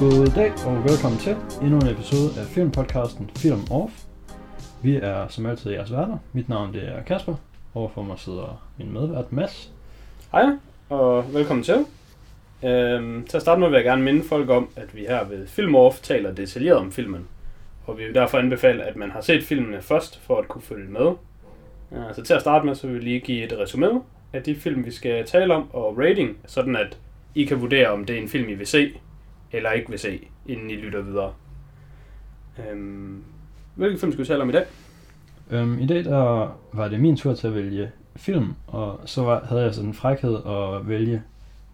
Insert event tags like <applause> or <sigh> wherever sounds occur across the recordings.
God dag og velkommen til endnu en episode af filmpodcasten Film Off. Vi er som altid jeres værter. Mit navn det er Kasper. Overfor mig sidder min medvært Mads. Hej, og velkommen til. Øhm, til at starte med vil jeg gerne minde folk om, at vi her ved Film Off taler detaljeret om filmen. Og vi vil derfor anbefale, at man har set filmene først, for at kunne følge med. Ja, så til at starte med, så vil vi lige give et resume af de film, vi skal tale om, og rating, sådan at I kan vurdere, om det er en film, I vil se, eller ikke vil se, inden I lytter videre. Øhm, hvilke film skal vi tale om i dag? Øhm, I dag der var det min tur til at vælge film, og så var, havde jeg sådan en frækhed at vælge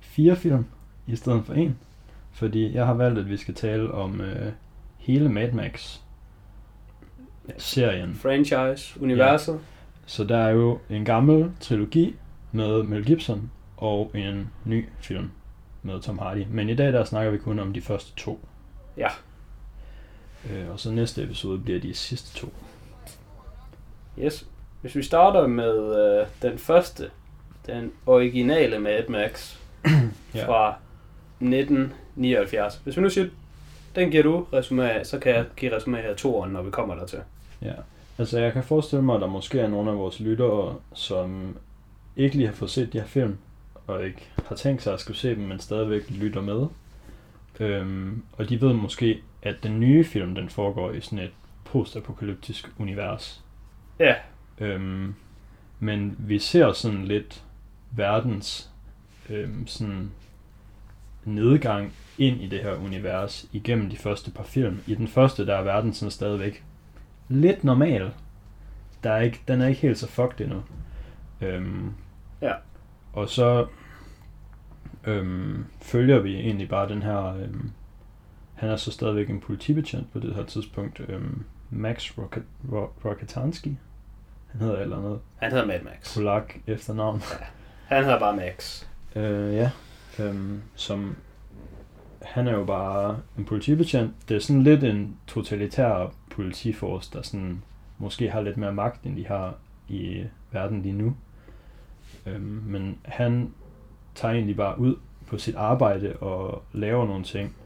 fire film i stedet for en. Fordi jeg har valgt, at vi skal tale om øh, hele Mad Max-serien. Franchise, universet. Så der er jo en gammel trilogi med Mel Gibson og en ny film med Tom Hardy. Men i dag der snakker vi kun om de første to. Ja. Øh, og så næste episode bliver de sidste to. Yes. Hvis vi starter med øh, den første, den originale Mad Max Ja. fra 1979. Hvis vi nu siger, den giver du resume af, så kan jeg give resume af toeren, når vi kommer dertil. Ja, altså jeg kan forestille mig, at der måske er nogle af vores lyttere, som ikke lige har fået set de her film, og ikke har tænkt sig at skulle se dem, men stadigvæk lytter med. Øhm, og de ved måske, at den nye film, den foregår i sådan et postapokalyptisk univers. Ja, Øhm, men vi ser sådan lidt verdens øhm, sådan nedgang ind i det her univers igennem de første par film. I den første, der er verden sådan stadigvæk lidt normal. Der er ikke, den er ikke helt så fucked endnu. Øhm, Ja. Og så øhm, følger vi egentlig bare den her... Øhm, han er så stadigvæk en politibetjent på det her tidspunkt. Øhm, Max Rocket, Ro-. Han hedder eller andet han hedder Mad Max. polak efternavn. Han hedder bare Max. Øh, ja, øhm, som han er jo bare en politibetjent. Det er sådan lidt en totalitær politiforce, der sådan måske har lidt mere magt, end de har i verden lige nu. Øhm, men han tager egentlig bare ud på sit arbejde og laver nogle ting.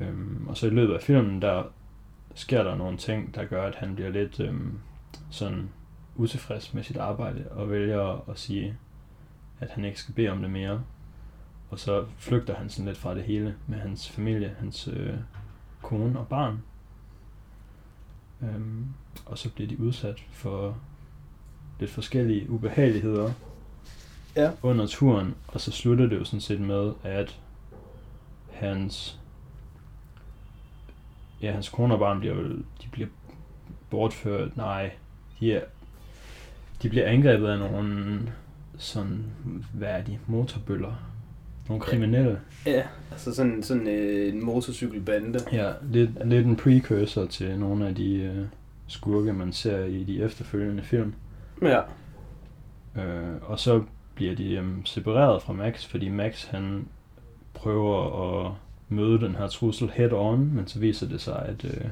Øhm, og så i løbet af filmen, der sker der nogle ting, der gør, at han bliver lidt øhm, sådan utilfreds med sit arbejde og vælger at sige, at han ikke skal bede om det mere. Og så flygter han sådan lidt fra det hele med hans familie, hans øh, kone og barn. Øhm, og så bliver de udsat for lidt forskellige ubehageligheder Ja. under turen. Og så slutter det jo sådan set med, at hans ja, hans kone og barn bliver jo, de bliver bortført. Nej, de er, de bliver angrebet af nogle sådan, hvad er de, motorbøller. Nogle kriminelle. Ja, altså sådan, sådan øh, en motorcykelbande. Ja, lidt, lidt en precursor til nogle af de øh, skurke, man ser i de efterfølgende film. Ja, Øh, og så bliver de øhm, separeret fra Max, fordi Max han prøver at møde den her trussel head on, men så viser det sig, at øh,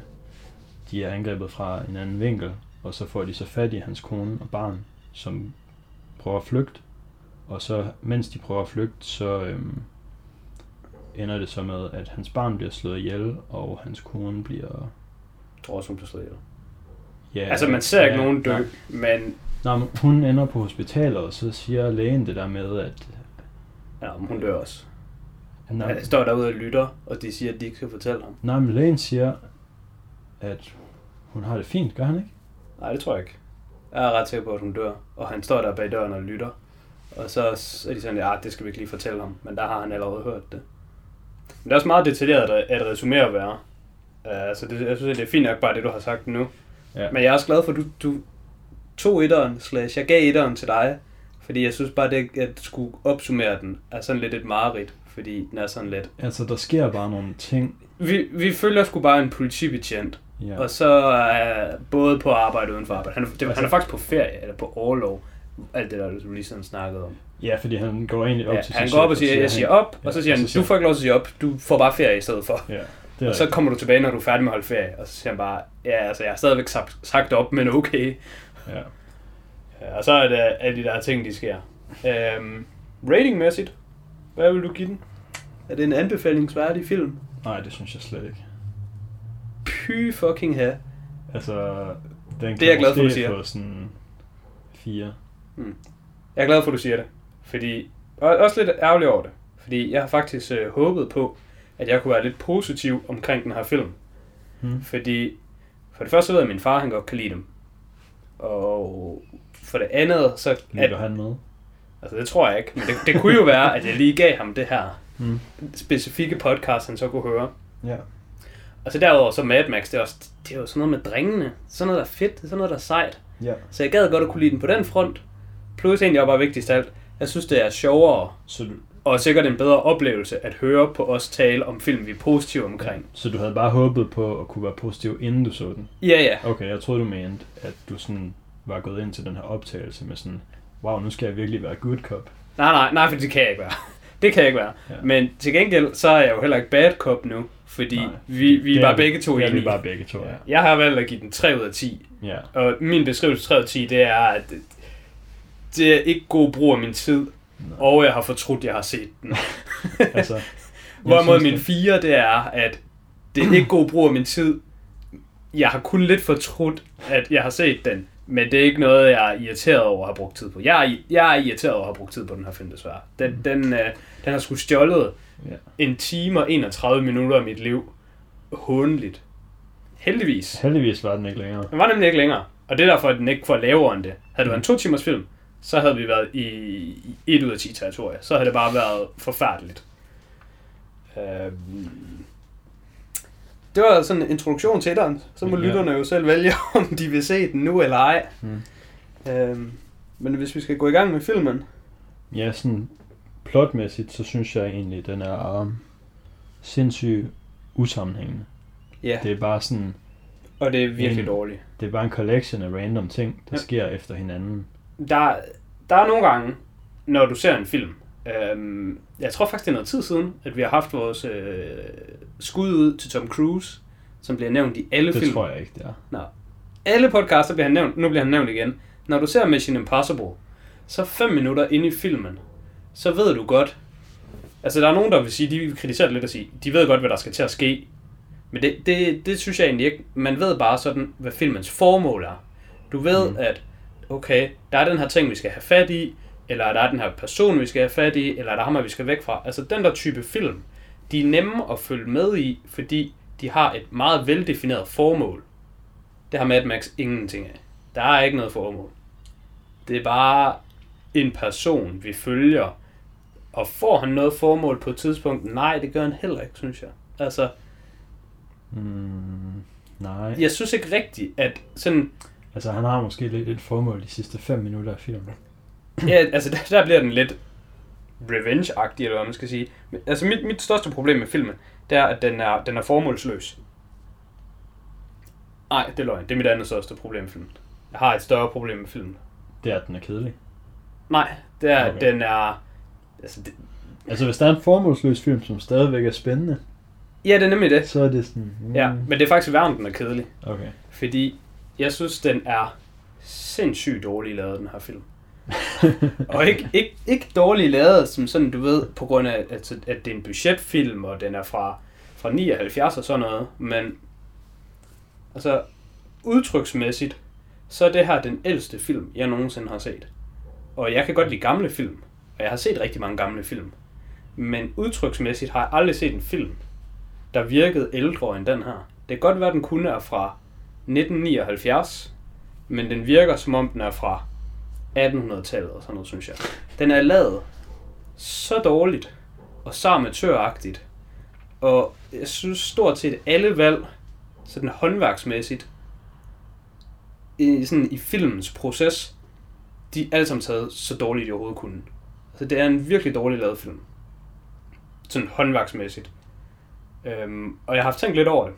de er angrebet fra en anden vinkel, og så får de så fat i hans kone og barn, som prøver at flygte. Og så, mens de prøver at flygte, så øhm, ender det så med, at hans barn bliver slået ihjel, og hans kone bliver... jeg tror også, hun blev slået ihjel. Ja, Altså, man ser ikke ja, nogen dø, nej. men Nå, men hun ender på hospitalet, og så siger lægen det der med, at... ja, men hun dør også. Nej, Han står derude og lytter, og de siger, at de ikke skal fortælle ham. nej, men lægen siger, at hun har det fint, gør han ikke? Nej, det tror jeg ikke. Jeg er ret sikker på, at hun dør. Og han står der bag døren og lytter. Og så er de sådan, ja, det skal vi ikke lige fortælle ham. Men der har han allerede hørt det. Men det er også meget detaljeret at at resumere at være. Uh, altså, det, jeg synes, det er fint nok bare det, du har sagt nu. Ja. Men jeg er også glad for, at du, du tog etteren, slash jeg gav etteren til dig. Fordi jeg synes bare, det at skulle opsummere den, er sådan lidt et mareridt. Fordi den er sådan lidt... Altså, der sker bare nogle ting. Vi, vi følger sgu bare en politibetjent, Ja, og så er både på arbejde og uden for arbejde. Han, er- det, han Altså- er faktisk på ferie, eller på overlov. Alt det der, du lige sådan snakkede om. ja fordi han går egentlig op Ja, til han går op og siger, jeg siger op, Ja, og så siger han, så du får ikke lov til at sige op, du får bare ferie i stedet for. Ja, det Og så rigtigt. kommer du tilbage, når du er færdig med at holde ferie, og så siger han bare, ja, altså jeg har stadigvæk sagt, sagt op, men okay. Ja. Ja, og så er det alle de der ting, de sker. Øhm, ratingmæssigt, hvad vil du give den? Er det en anbefalingsværdig film? Nej, det synes jeg slet ikke. Py fucking have. Altså, den kan Det er jeg glad for, du siger. få sådan fire. Jeg er glad for, du siger det. Fordi, og også lidt ærgerlig over det. Fordi jeg har faktisk øh, håbet på, at jeg kunne være lidt positiv omkring den her film. Hmm. Fordi, for det første ved jeg, at min far han godt kan lide dem. Og for det andet, så... At, Lytter han med? altså det tror jeg ikke, men det, det kunne jo være, at jeg lige gav ham det her Mm. specifikke podcast, han så kunne høre. Ja. Og så derudover, så Mad Max, det er, også, det er jo sådan noget med drengene. Sådan noget, der er fedt. Sådan noget, der er sejt. Ja. Så jeg gad godt at kunne lide den på den front. Plus egentlig, og bare vigtigst af alt, jeg synes, det er sjovere Så du, og sikkert en bedre oplevelse at høre på os tale om film, vi er positive omkring. så du havde bare håbet på at kunne være positiv, inden du så den? Ja, ja. Okay, jeg troede, du mente, at du sådan var gået ind til den her optagelse med sådan, wow, nu skal jeg virkelig være good cop. Nej, nej, nej, for det kan jeg ikke være. <laughs> Det kan jeg ikke være. Ja. Men til gengæld, så er jeg jo heller ikke bad cop nu, fordi Nej, vi, vi er bare begge to er enige. vi bare begge to, ja. Jeg har valgt at give den 3 ud af 10. Ja, Og min beskrivelse 3 ud af 10, det er, at det er ikke god brug af min tid, og jeg har fortrudt, at jeg har set den. <laughs> altså... Hvorimod min det- 4, det er, at det er ikke god brug af min tid. Jeg har kun lidt fortrudt, at jeg har set den, men det er ikke noget, jeg er irriteret over at have brugt tid på. Jeg er, jeg er irriteret over at have brugt tid på den her film, desværre. Den, Mm. den, øh, den har sgu stjålet Ja. en time og 31 minutter af mit liv. Håndeligt. Heldigvis. Heldigvis var den ikke længere. Den var nemlig ikke længere, og det er derfor, at den ikke var lavere end det. Havde det været en to timers film, så havde vi været i, i 1 ud af 10 territorier. Så havde det bare været forfærdeligt. Øhm, det var sådan en introduktion til den. Så må Ja. lytterne jo selv vælge, <laughs> om de vil se den nu eller ej. Mm. Øhm, men hvis vi skal gå i gang med filmen. Ja, sådan plotmæssigt, så synes jeg egentlig, den er um, sindssygt usammenhængende. Ja, Det er bare sådan, og det er virkelig Mm. dårligt. det er bare en collection af random ting, der Ja. sker efter hinanden. Der, der er nogle gange, når du ser en film, øhm, jeg tror faktisk, det er noget tid siden, at vi har haft vores øh, skud ud til Tom Cruise, som bliver nævnt i alle Det film. tror jeg ikke, det er. Nå. Alle podcaster bliver han nævnt, nu bliver han nævnt igen. Når du ser Mission Impossible, så fem minutter inde i filmen, så ved du godt, altså der er nogen, der vil sige, de vil kritisere det lidt og sige, de ved godt, hvad der skal til at ske. Men det, det, det synes jeg egentlig ikke. Man ved bare sådan, hvad filmens formål er. Du ved, mm. at okay, der er den her ting, vi skal have fat i, eller der er den her person, vi skal have fat i, eller der er ham, vi skal væk fra. Altså den der type film, de er nemme at følge med i, fordi de har et meget veldefineret formål. Det har Mad Max ingenting af. Der er ikke noget formål. Det er bare en person, vi følger. Og får han noget formål på et tidspunkt? Nej, det gør han heller ikke, synes jeg. Altså, Mm, nej. jeg synes ikke rigtigt, at sådan... Altså, han har måske lidt et formål de sidste 5 minutter af filmen. Ja, altså der, der bliver den lidt revenge-agtig, eller hvad man skal sige. Altså mit, mit største problem med filmen, det er, at den er, den er formålsløs. Nej, det er løgn. Det er mit andet største problem med filmen. Jeg har et større problem med filmen. Det er, at den er kedelig. Nej, det er, Okay. den er... Altså, det, Altså, hvis der er en formålsløs film, som stadigvæk er spændende, ja, det er nemlig det. så er det sådan... Mm, Ja, men det er faktisk værre, den er kedelig. Okay. Fordi jeg synes, den er sindssygt dårlig lavet, den her film. <laughs> og ikke, ikke, ikke dårlig lavet, som sådan, du ved, på grund af, at, at det er en budgetfilm, og den er fra, fra 79 og sådan noget, men altså, udtryksmæssigt, så er det her den ældste film, jeg nogensinde har set. Og jeg kan godt lide gamle film, og jeg har set rigtig mange gamle film. Men udtryksmæssigt har jeg aldrig set en film, der virkede ældre end den her. Det kan godt være, at den kun er fra 1979, men den virker som om den er fra 1800-tallet og sådan noget, synes jeg. Den er lavet så dårligt og så amatøragtigt, og jeg synes stort set alle valg, sådan håndværksmæssigt, i, sådan i filmens proces, de er alle sammen taget så dårligt, de overhovedet kunne. Så det er en virkelig dårlig lavet film. Sådan håndværksmæssigt. Øhm, og jeg har haft tænkt lidt over det.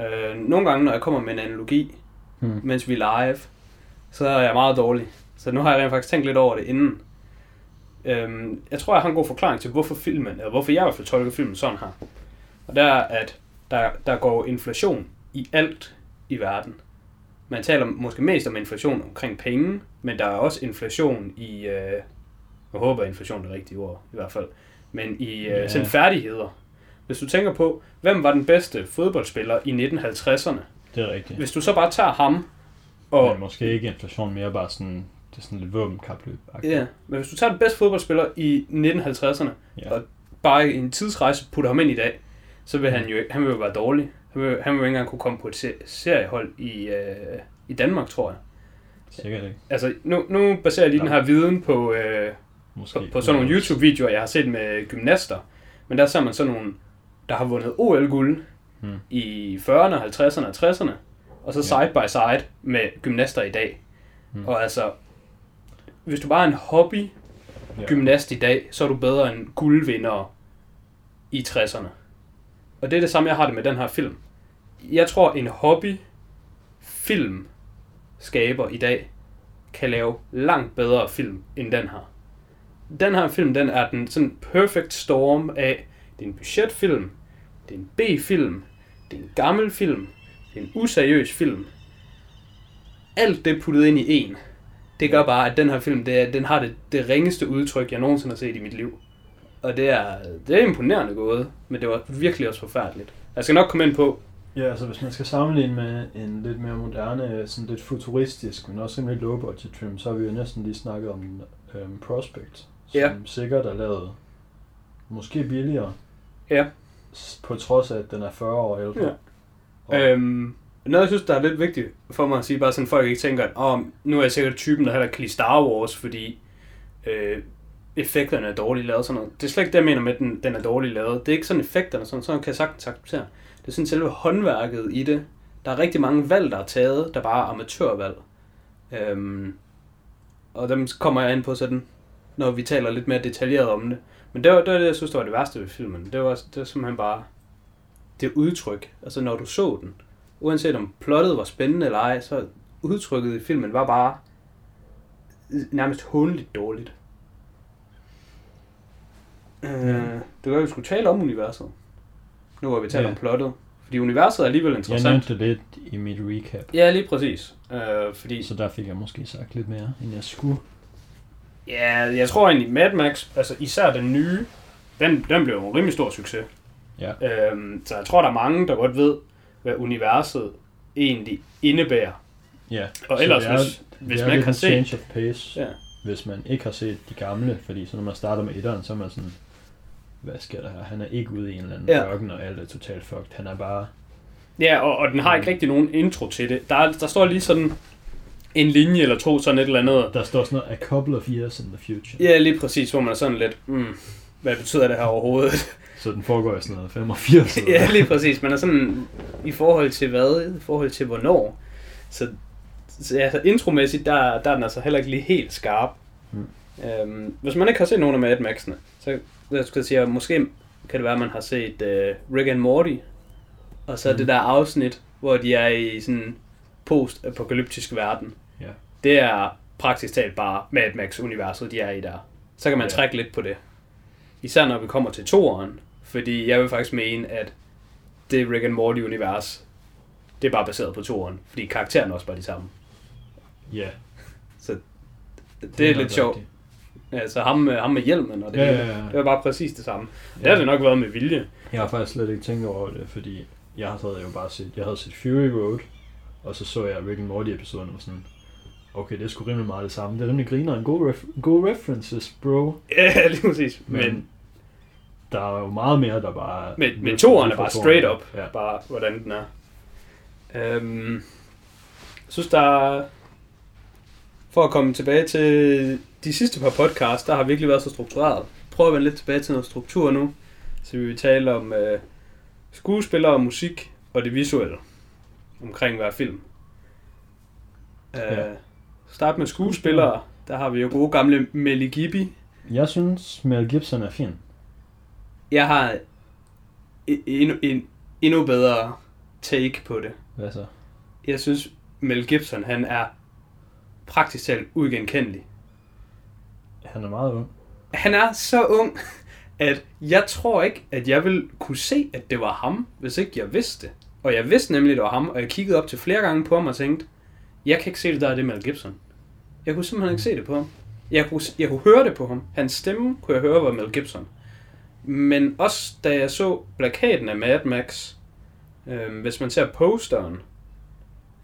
Øh, nogle gange, når jeg kommer med en analogi, Hmm. mens vi er live, så er jeg meget dårlig. Så nu har jeg rent faktisk tænkt lidt over det inden. Øhm, jeg tror, jeg har en god forklaring til, hvorfor filmen, eller hvorfor jeg i hvert fald tolker filmen sådan her. Og det er, at der, der går inflation i alt i verden. Man taler måske mest om inflation omkring penge, men der er også inflation i, øh, jeg håber, at inflation er det rigtige ord i hvert fald, men i øh, Ja. sådan færdigheder. Hvis du tænker på, hvem var den bedste fodboldspiller i 1950'erne? Det er rigtigt. Hvis du så bare tager ham, og Men måske ikke inflation, mere bare sådan, det er sådan lidt våbenkapløb. Ja, men hvis du tager den bedste fodboldspiller i 1950'erne, Ja. og bare i en tidsrejse putter ham ind i dag, så vil han jo, han vil jo være dårlig. Han vil, han vil jo ikke engang kunne komme på et se- seriehold i, øh, i Danmark, tror jeg. Sikkert ikke. Altså, nu, nu baserer jeg lige den her viden på, øh, Måske. på, på sådan nogle YouTube-videoer, jeg har set med gymnaster. Men der ser man sådan nogle, der har vundet OL-guld Hmm. i 40'erne, 50'erne og 60'erne, og så side by side med gymnaster i dag. Hmm. Og altså, hvis du bare er en hobby gymnast i dag, så er du bedre end guldvindere i 60'erne. Og det er det samme, jeg har det med den her film. Jeg tror, en hobby film skaber i dag kan lave langt bedre film end den her. Den her film, den er den sådan perfect storm af, det er en budgetfilm, det er en B-film, det er en gammel film, det er en useriøs film. Alt det puttet ind i en. Det gør bare, at den her film, det den har det, det ringeste udtryk, jeg nogensinde har set i mit liv. Og det er, det er imponerende gået, men det var virkelig også forfærdeligt. Jeg skal nok komme ind på, Ja, altså hvis man skal sammenligne med en lidt mere moderne, sådan lidt futuristisk, men også en lidt low budget film, så har vi jo næsten lige snakket om øhm, Prospect, som Ja. sikkert er lavet måske billigere, ja, på trods af, at den er 40 år ældre. Ja. Og, Øhm, noget, jeg synes, der er lidt vigtigt for mig at sige, bare sådan, folk ikke tænker, at oh, nu er jeg sikkert typen, der heller kan lide Star Wars, fordi øh, effekterne er dårligt lavet. Sådan noget. Det er slet ikke det, jeg mener med, at den, den er dårligt lavet. Det er ikke sådan effekterne, sådan, sådan kan jeg sagtens acceptere. Det er sådan selve håndværket i det. Der er rigtig mange valg, der er taget, der bare er amatørvalg. Øhm, og dem kommer jeg ind på sådan, når vi taler lidt mere detaljeret om det. Men det var, det var det, jeg synes, der var det værste ved filmen. Det var, det var simpelthen bare det udtryk. Altså når du så den, uanset om plottet var spændende eller ej, så udtrykket i filmen var bare nærmest håndeligt dårligt. Øh, det var, at vi skulle tale om universet. Nu hvor vi taler Ja. om plottet. Fordi universet er alligevel jeg interessant. nævnte det lidt i mit recap, Ja, lige præcis. Øh, fordi, så der fik jeg måske sagt lidt mere, end jeg skulle. Ja, jeg tror egentlig Mad Max, altså især den nye, den, den blev jo en rimelig stor succes. Ja. Øhm, så jeg tror, der er mange, der godt ved, hvad universet egentlig indebærer. Ja, Og så ellers, det er- hvis, hvis det man ikke har set... change of pace, Ja. hvis man ikke har set de gamle, fordi så når man starter med etteren, så er man sådan, hvad sker der her? Han er ikke ude i en eller anden Ja. ja. ørken, og alt er totalt fucked. Han er bare, Ja, og, og den har ikke rigtig nogen intro til det. Der, er- der står lige sådan en linje eller to, sådan et eller andet. der står sådan noget, a couple of years in the future. Ja, lige præcis, hvor man er sådan lidt, mm, hvad betyder det her overhovedet? Så den foregår i sådan noget 85 eller <laughs> ja, lige præcis. Man er sådan, i forhold til hvad? I forhold til hvornår? Så, så ja, så intromæssigt, der, der er den altså heller ikke lige helt skarp. Mm. Øhm, hvis man ikke har set nogen af Mad Max'ene, så jeg skulle sige, måske kan det være, at man har set uh, Rick and Morty, og så mm. Det der afsnit, hvor de er i sådan post-apokalyptisk verden. Ja. Det er praktisk talt bare Mad Max-universet, de er i der. Så kan man Ja. trække lidt på det. Især når vi kommer til toeren, fordi jeg vil faktisk mene, at det Rick and Morty-univers, det er bare baseret på toeren, fordi karaktererne er også bare de samme. Ja, Så det er nok lidt sjovt. Altså ham, med- ham med hjelmen og det Ja, hele. ja, ja. Det var bare præcis det samme. Det Ja. har det nok været med vilje. Jeg har faktisk slet ikke tænkt over det, fordi jeg havde jo bare set, jeg havde set Fury Road, og så så jeg Rick and Morty episoden og var sådan, okay, det er sgu rimelig meget det samme. Det er rimelig griner. En god, ref- god references, bro. Ja, <laughs> lige præcis. Men, Men, der er jo meget mere, der bare... men, men toeren er bare straight up, Ja. bare hvordan den er. Øhm, jeg synes, der er- For at komme tilbage til de sidste par podcasts, der har virkelig været så struktureret. Prøv at vende lidt tilbage til noget struktur nu. Så vi vil tale om øh, skuespillere og musik og det visuelle omkring hver film. Øh, Ja. Start med skuespillere. Der har vi jo gode gamle Melly Gibby. Jeg synes, Mel Gibson er fin. Jeg har en, en, en endnu bedre take på det. Hvad så? Jeg synes, Mel Gibson, han er praktisk talt uigenkendelig. Han er meget ung. Han er så ung, at jeg tror ikke, at jeg vil kunne se, at det var ham, hvis ikke jeg vidste det. Og jeg vidste nemlig, det var ham, og jeg kiggede op til flere gange på ham og tænkte, jeg kan ikke se det der, det er Mel Gibson. Jeg kunne simpelthen ikke se det på ham. Jeg kunne, jeg kunne høre det på ham. Hans stemme kunne jeg høre var Mel Gibson. Men også da jeg så plakaten af Mad Max, øh, hvis man ser posteren,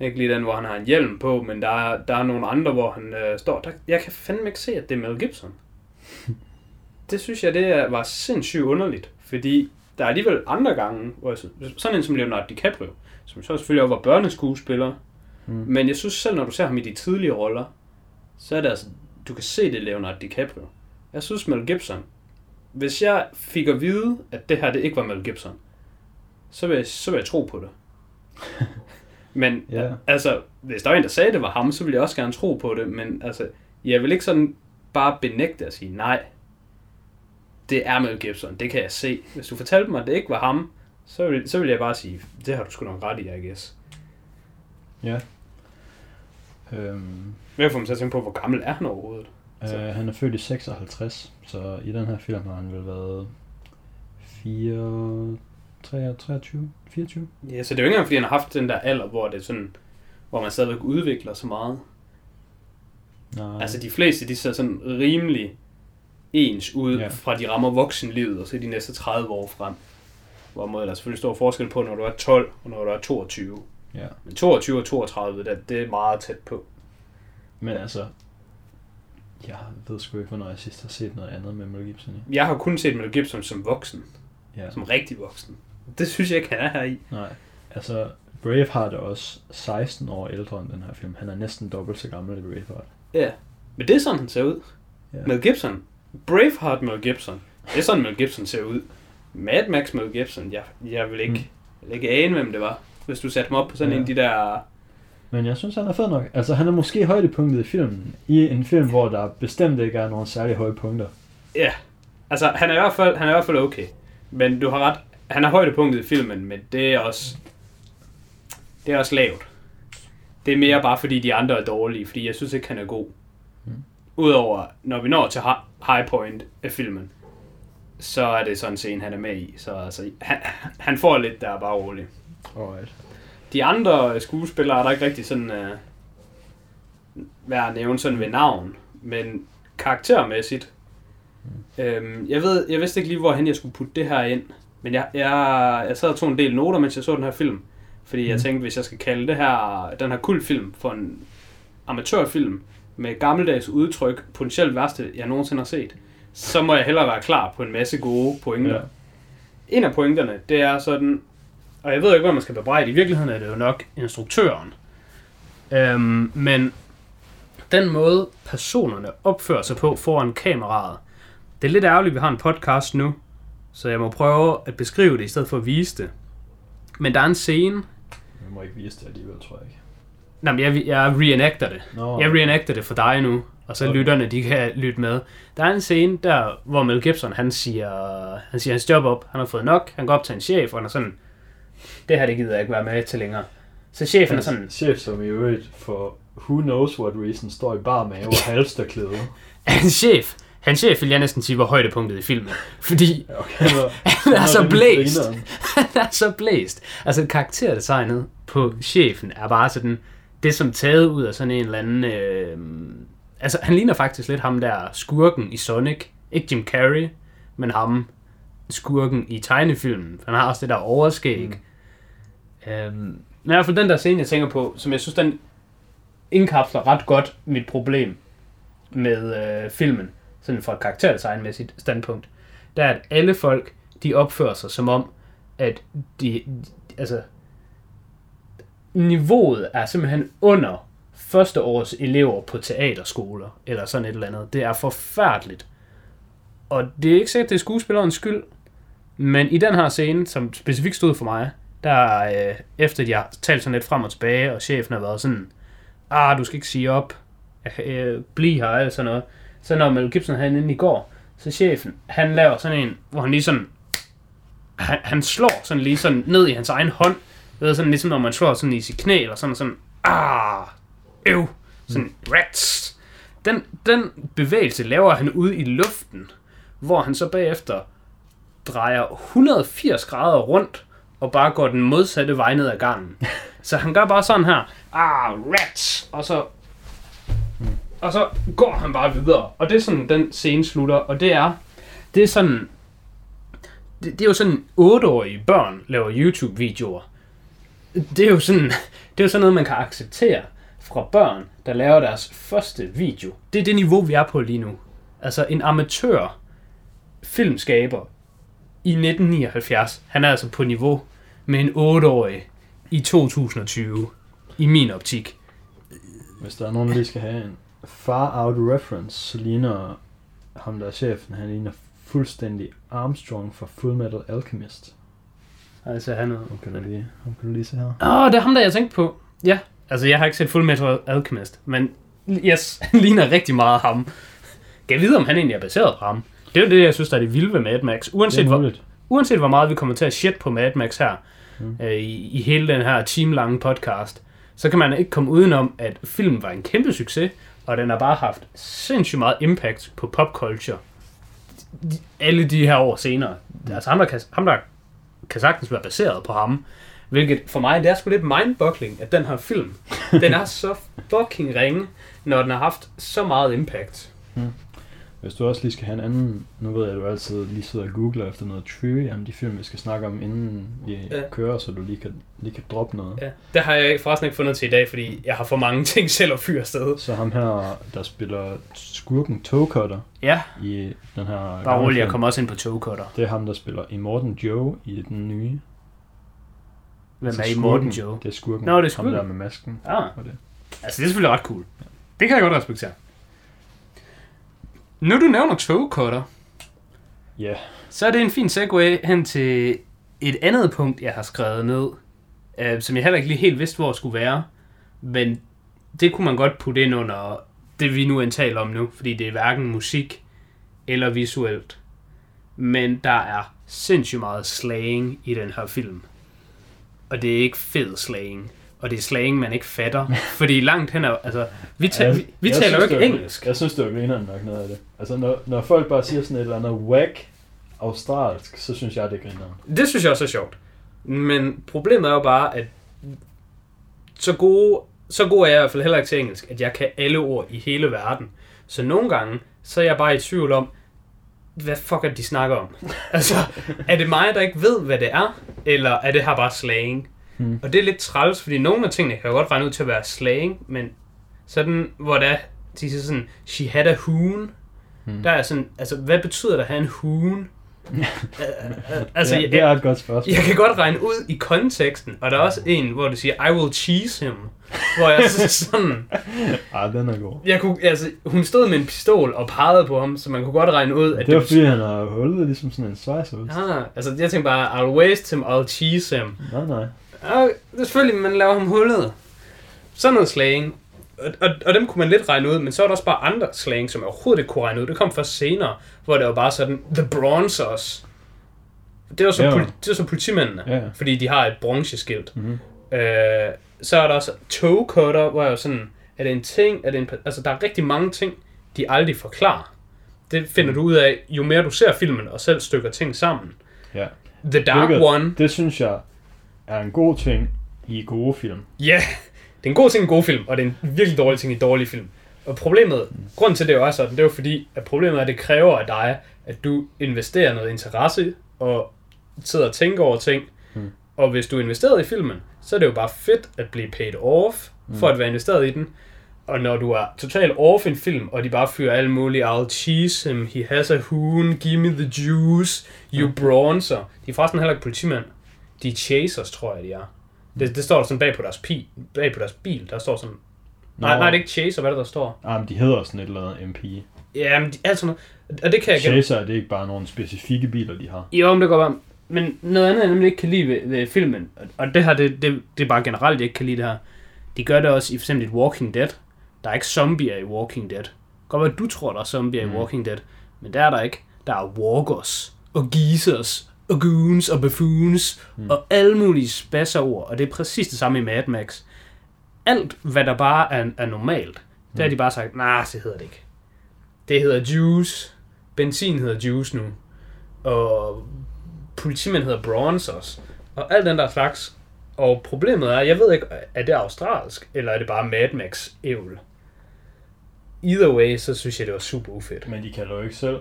ikke lige den, hvor han har en hjelm på, men der er, der er nogle andre, hvor han øh, står. Der, jeg kan fandme ikke se, at det er Mel Gibson. <laughs> det synes jeg, det var sindssygt underligt, fordi der er alligevel andre gange, hvor jeg, sådan en som Leonardo DiCaprio, som så selvfølgelig også var børneskuespiller, Mm. men jeg synes selv, når du ser ham i de tidlige roller, så er det altså, du kan se det Leonardo DiCaprio. Jeg synes Mel Gibson, hvis jeg fik at vide, at det her det ikke var Mel Gibson, så vil jeg, så vil jeg tro på det. <laughs> men Ja. altså, hvis der var en, der sagde, at det var ham, så ville jeg også gerne tro på det, men altså, jeg vil ikke sådan bare benægte at sige, nej, det er Mel Gibson, det kan jeg se. Hvis du fortalte mig, at det ikke var ham, så vil, så vil jeg bare sige, det har du sgu nok ret i, I guess. Ja. Øhm, Hvad får man så at tænke på, hvor gammel er han overhovedet? Så- øh, han er født i 56, så i den her film har han vel været 4, 23, 24? Ja, så det er jo ikke engang, fordi han har haft den der alder, hvor det er sådan, hvor man stadigvæk udvikler så meget. Nej. Altså de fleste, de ser sådan rimelig ens ud, Ja. ja. fra de rammer voksenlivet, og så de næste 30 år frem. Hvorimod der er selvfølgelig stor forskel på, når du er 12 og når du er 22. Ja. Men 22 og 32, det, det er meget tæt på. Men altså, jeg ved sgu ikke, hvornår jeg sidst har set noget andet med Mel Gibson i. Jeg har kun set Mel Gibson som voksen, Ja. som rigtig voksen. Det synes jeg ikke, han er her i. Nej, altså Braveheart er også 16 år ældre end den her film. Han er næsten dobbelt så gammel i Braveheart. Ja, men det er sådan, han ser ud. Ja. Mel Gibson. Braveheart Mel Gibson. Det er sådan, Mel Gibson ser ud. Mad Max Mel Gibson, jeg, jeg vil ikke, Mm. mm. vil ikke ane, hvem det var. Hvis du satte mig op på sådan Ja. en af de der... Men jeg synes, han er fed nok. Altså, han er måske højdepunktet i filmen. I en film, hvor der bestemt ikke er nogen særlig høje punkter. Ja, altså han er i hvert fald, han er i hvert fald okay. Men du har ret, han er højdepunktet i filmen, men det er også... Det er også lavt. Det er mere bare fordi de andre er dårlige, fordi jeg synes ikke, han er god. Udover, når vi når til hi- high point af filmen, så er det sådan en scene, han er med i. Så altså, han, han får lidt, der er bare roligt. Alright. De andre skuespillere er der ikke rigtig sådan uh, værd at nævne sådan ved navn, men karaktermæssigt. Mm. Øhm, jeg ved, jeg vidste ikke lige, hvorhen jeg skulle putte det her ind, men jeg, jeg, jeg sad og tog en del noter, mens jeg så den her film. Fordi mm. jeg tænkte, hvis jeg skal kalde det her, den her kultfilm for en amatørfilm med gammeldags udtryk, potentielt værste, jeg nogensinde har set, så må jeg hellere være klar på en masse gode pointer. Ja. En af pointerne, det er sådan, og jeg ved ikke, hvad man skal bebrejde, i virkeligheden er det jo nok instruktøren. Øhm, men den måde, personerne opfører sig på foran kameraet, det er lidt ærgerligt, at vi har en podcast nu, så jeg må prøve at beskrive det, i stedet for at vise det. Men der er en scene, Vi må ikke vise det alligevel, tror jeg ikke. Nej, men jeg, jeg reenacter det. Nå, Jeg reenacter det for dig nu, og så Okay. lytterne, de kan lytte med. Der er en scene der, hvor Mel Gibson, han siger, han siger hans job op. Han har fået nok. Han går op til en chef, og han er sådan, det her, det gider jeg ikke være med til længere. Så chefen er Hans sådan, chef, som i øvrigt for who knows what reason, står i bar mave og <laughs> halsterklæde. hans chef, hans chef vil jeg næsten sige, var højdepunktet i filmen. Fordi <laughs> okay, <laughs> han er så blæst. han er så blæst. Altså karakterdesignet på chefen er bare sådan, det er som taget ud af sådan en eller anden... Øh, altså han ligner faktisk lidt ham der skurken i Sonic. Ikke Jim Carrey, men ham skurken i tegnefilmen. Han har også det der overskæg. Mm. Øhm, men i hvert fald den der scene, jeg tænker på, som jeg synes, den indkapsler ret godt mit problem med øh, filmen, sådan fra et karakterdesignmæssigt standpunkt, der er, at alle folk, de opfører sig som om, at de, altså, niveauet er simpelthen under første års elever på teaterskoler, eller sådan et eller andet. Det er forfærdeligt. Og det er ikke sikkert, det er skuespillerens skyld, men i den her scene, som specifikt stod for mig, der øh, efter de har talt sådan lidt frem og tilbage, og chefen har været sådan, ah, du skal ikke sige op, øh, bliv her, eller sådan noget. Så når Mel Gibson havde inde i går, så chefen, han laver sådan en, hvor han lige sådan, han, han slår sådan lige sådan ned i hans egen hånd, det er sådan ligesom når man slår sådan i sit knæ, eller sådan sådan, ah, øv, sådan, rats. Den, den bevægelse laver han ude i luften, hvor han så bagefter drejer 180 grader rundt, og bare går den modsatte vej ned ad gangen. <laughs> Så han gør bare sådan her, ah, rats, og så, og så går han bare videre. Og det er sådan, den scene slutter, og det er, det er sådan, det, det er jo sådan, 8-årige børn laver YouTube-videoer. Det er jo sådan, det er jo sådan noget, man kan acceptere fra børn, der laver deres første video. Det er det niveau, vi er på lige nu. Altså en amatør filmskaber i 1979, han er altså på niveau med en 8-årig i 2020, i min optik. Hvis der er nogen, der lige skal have en far out reference, så ligner ham, der er chefen, han ligner fuldstændig Armstrong fra Full Metal Alchemist. Altså han er... Ham kan du lige, ham kan du lige se her. Åh, oh, det er ham, der jeg tænkte på. Ja, altså jeg har ikke set Full Metal Alchemist, men yes, han <laughs> ligner rigtig meget ham. Kan jeg vide, om han egentlig er baseret på ham? Det er jo det, jeg synes, der er det vilde ved Mad Max. Det Uanset, er hvor, uanset hvor meget vi kommer til at shit på Mad Max her, Mm. øh, i, i hele den her timelange podcast, så kan man ikke komme udenom, at filmen var en kæmpe succes, og den har bare haft sindssygt meget impact på popculture alle de her år senere. Mm. Altså ham der, kan, ham, der kan sagtens være baseret på ham, hvilket for mig, det er sgu lidt mindboggling, at den her film, den er <laughs> så fucking ringe, når den har haft så meget impact. Hvis du også lige skal have en anden, nu ved jeg, at du altid lige sidder og googler efter noget trivia om de film, vi skal snakke om, inden vi Ja. ja. kører, så du lige kan, lige kan droppe noget. Ja, det har jeg forresten ikke fundet til i dag, fordi jeg har for mange <laughs> ting selv at fyre afsted. Så ham her, der spiller skurken Toe Cutter Ja, i den her... bare roligt, jeg kommer også ind på Toe Cutter. Det er ham, der spiller Immortan Joe i den nye. Hvem Altså er i. Morten Joe? Det er skurken. Nå, det er skurken. Ham der med masken. Ah, Og det. altså det er selvfølgelig ret cool. Det kan jeg godt respektere. Nu du nævner Toe Cutter, Ja, så er det en fin segue hen til et andet punkt, jeg har skrevet ned, øh, som jeg heller ikke lige helt vidste, hvor skulle være. Men det kunne man godt putte ind under det, vi nu taler om nu, fordi det er hverken musik eller visuelt. Men der er sindssygt meget slang i den her film. Og det er ikke fed slang. Og det er slang, man ikke fatter. <laughs> fordi langt hen er... Altså, vi, ta- vi, vi jeg taler jo ikke engelsk. Jeg synes, det er grineren nok noget af det. Altså, når, når folk bare siger sådan et eller andet whack australsk, så synes jeg, det er grineren. Det synes jeg også er sjovt. Men problemet er jo bare, at så gode, så god er jeg i hvert fald heller ikke til engelsk, at jeg kan alle ord i hele verden. Så nogle gange, så er jeg bare i tvivl om, hvad fuck er det, de snakker om? <laughs> altså, er det mig, der ikke ved, hvad det er? Eller er det her bare slang? Hmm. Og det er lidt træls, fordi nogle af tingene kan jo godt regne ud til at være slang, men sådan, hvor det er, de siger sådan, she had a hoon. Hmm. Der er sådan, altså, hvad betyder det at have en hoon? <laughs> altså, ja, jeg, det er et godt spørgsmål. jeg kan godt regne ud i konteksten, og der er også en, hvor du siger, I will cheese him. Hvor jeg så sådan, <laughs> Ah, den er god. jeg kunne, altså, hun stod med en pistol og pegede på ham, så man kunne godt regne ud, at Det var det fordi, han har hullet ligesom sådan en svejseost. Ah, altså jeg tænkte bare, I'll waste him, I'll cheese him. Nej, nej. Og det er selvfølgelig, man laver ham hullet. Sådan noget slang. Og, og, og, dem kunne man lidt regne ud, men så er der også bare andre slang, som jeg overhovedet ikke kunne regne ud. Det kom først senere, hvor det var bare sådan, The Bronzers. Det var så, Ja. poli- det var så politimændene, Ja, fordi de har et bronzeskilt. Mm-hmm. Øh, så er der også toe cutter, hvor jeg er sådan, er det en ting, er det en, altså der er rigtig mange ting, de aldrig forklarer. Det finder du ud af, jo mere du ser filmen og selv stykker ting sammen. Ja. The Dark Hvilket- One, Det synes jeg er en god ting i gode film. ja, yeah. det er en god ting i en god film, og det er en virkelig dårlig ting i dårlige film. Og problemet, grunden til at det jo er sådan, det er jo fordi, at problemet er, at det kræver af dig, at du investerer noget interesse og sidder og tænker over ting. Mm. Og hvis du er investeret i filmen, så er det jo bare fedt at blive paid off for at være investeret i den. Og når du er totalt off en film, og de bare fyrer alle mulige, I'll cheese him, he has a hoon, give me the juice, you bronzer. De er forresten heller ikke politimænd. De er chasers, tror jeg, de er. Det, det står der sådan bag på deres, pi, bag på deres bil. Der står sådan... Nej, nej, det er ikke chaser, hvad er det, der står? Ah, men de hedder sådan et eller andet MP. Ja, men de, alt sådan noget. Og det kan jeg. Chaser er det ikke bare nogle specifikke biler, de har. Jo, men det går bare. Men noget andet, jeg nemlig ikke kan lide ved, ved filmen, og- det her, det, det, det er bare generelt, jeg ikke kan lide det her. De gør det også i for eksempel Walking Dead. Der er ikke zombier i Walking Dead. Godt være, du tror, der er zombier. Mm. i Walking Dead, men der er der ikke. Der er walkers, og geezers, og goons, og buffoons, mm. og alle mulige spasserord, og det er præcis det samme i Mad Max. Alt, hvad der bare er, er normalt, der har de bare sagt, nej, nah, det hedder det ikke. Det hedder juice. Benzin hedder juice nu. Og politimænd hedder bronzers. Og alt den der slags. Og problemet er, jeg ved ikke, er det australsk, eller er det bare Mad Max ævl? Either way, så synes jeg, det var super ufedt. Men de kalder jo ikke selv...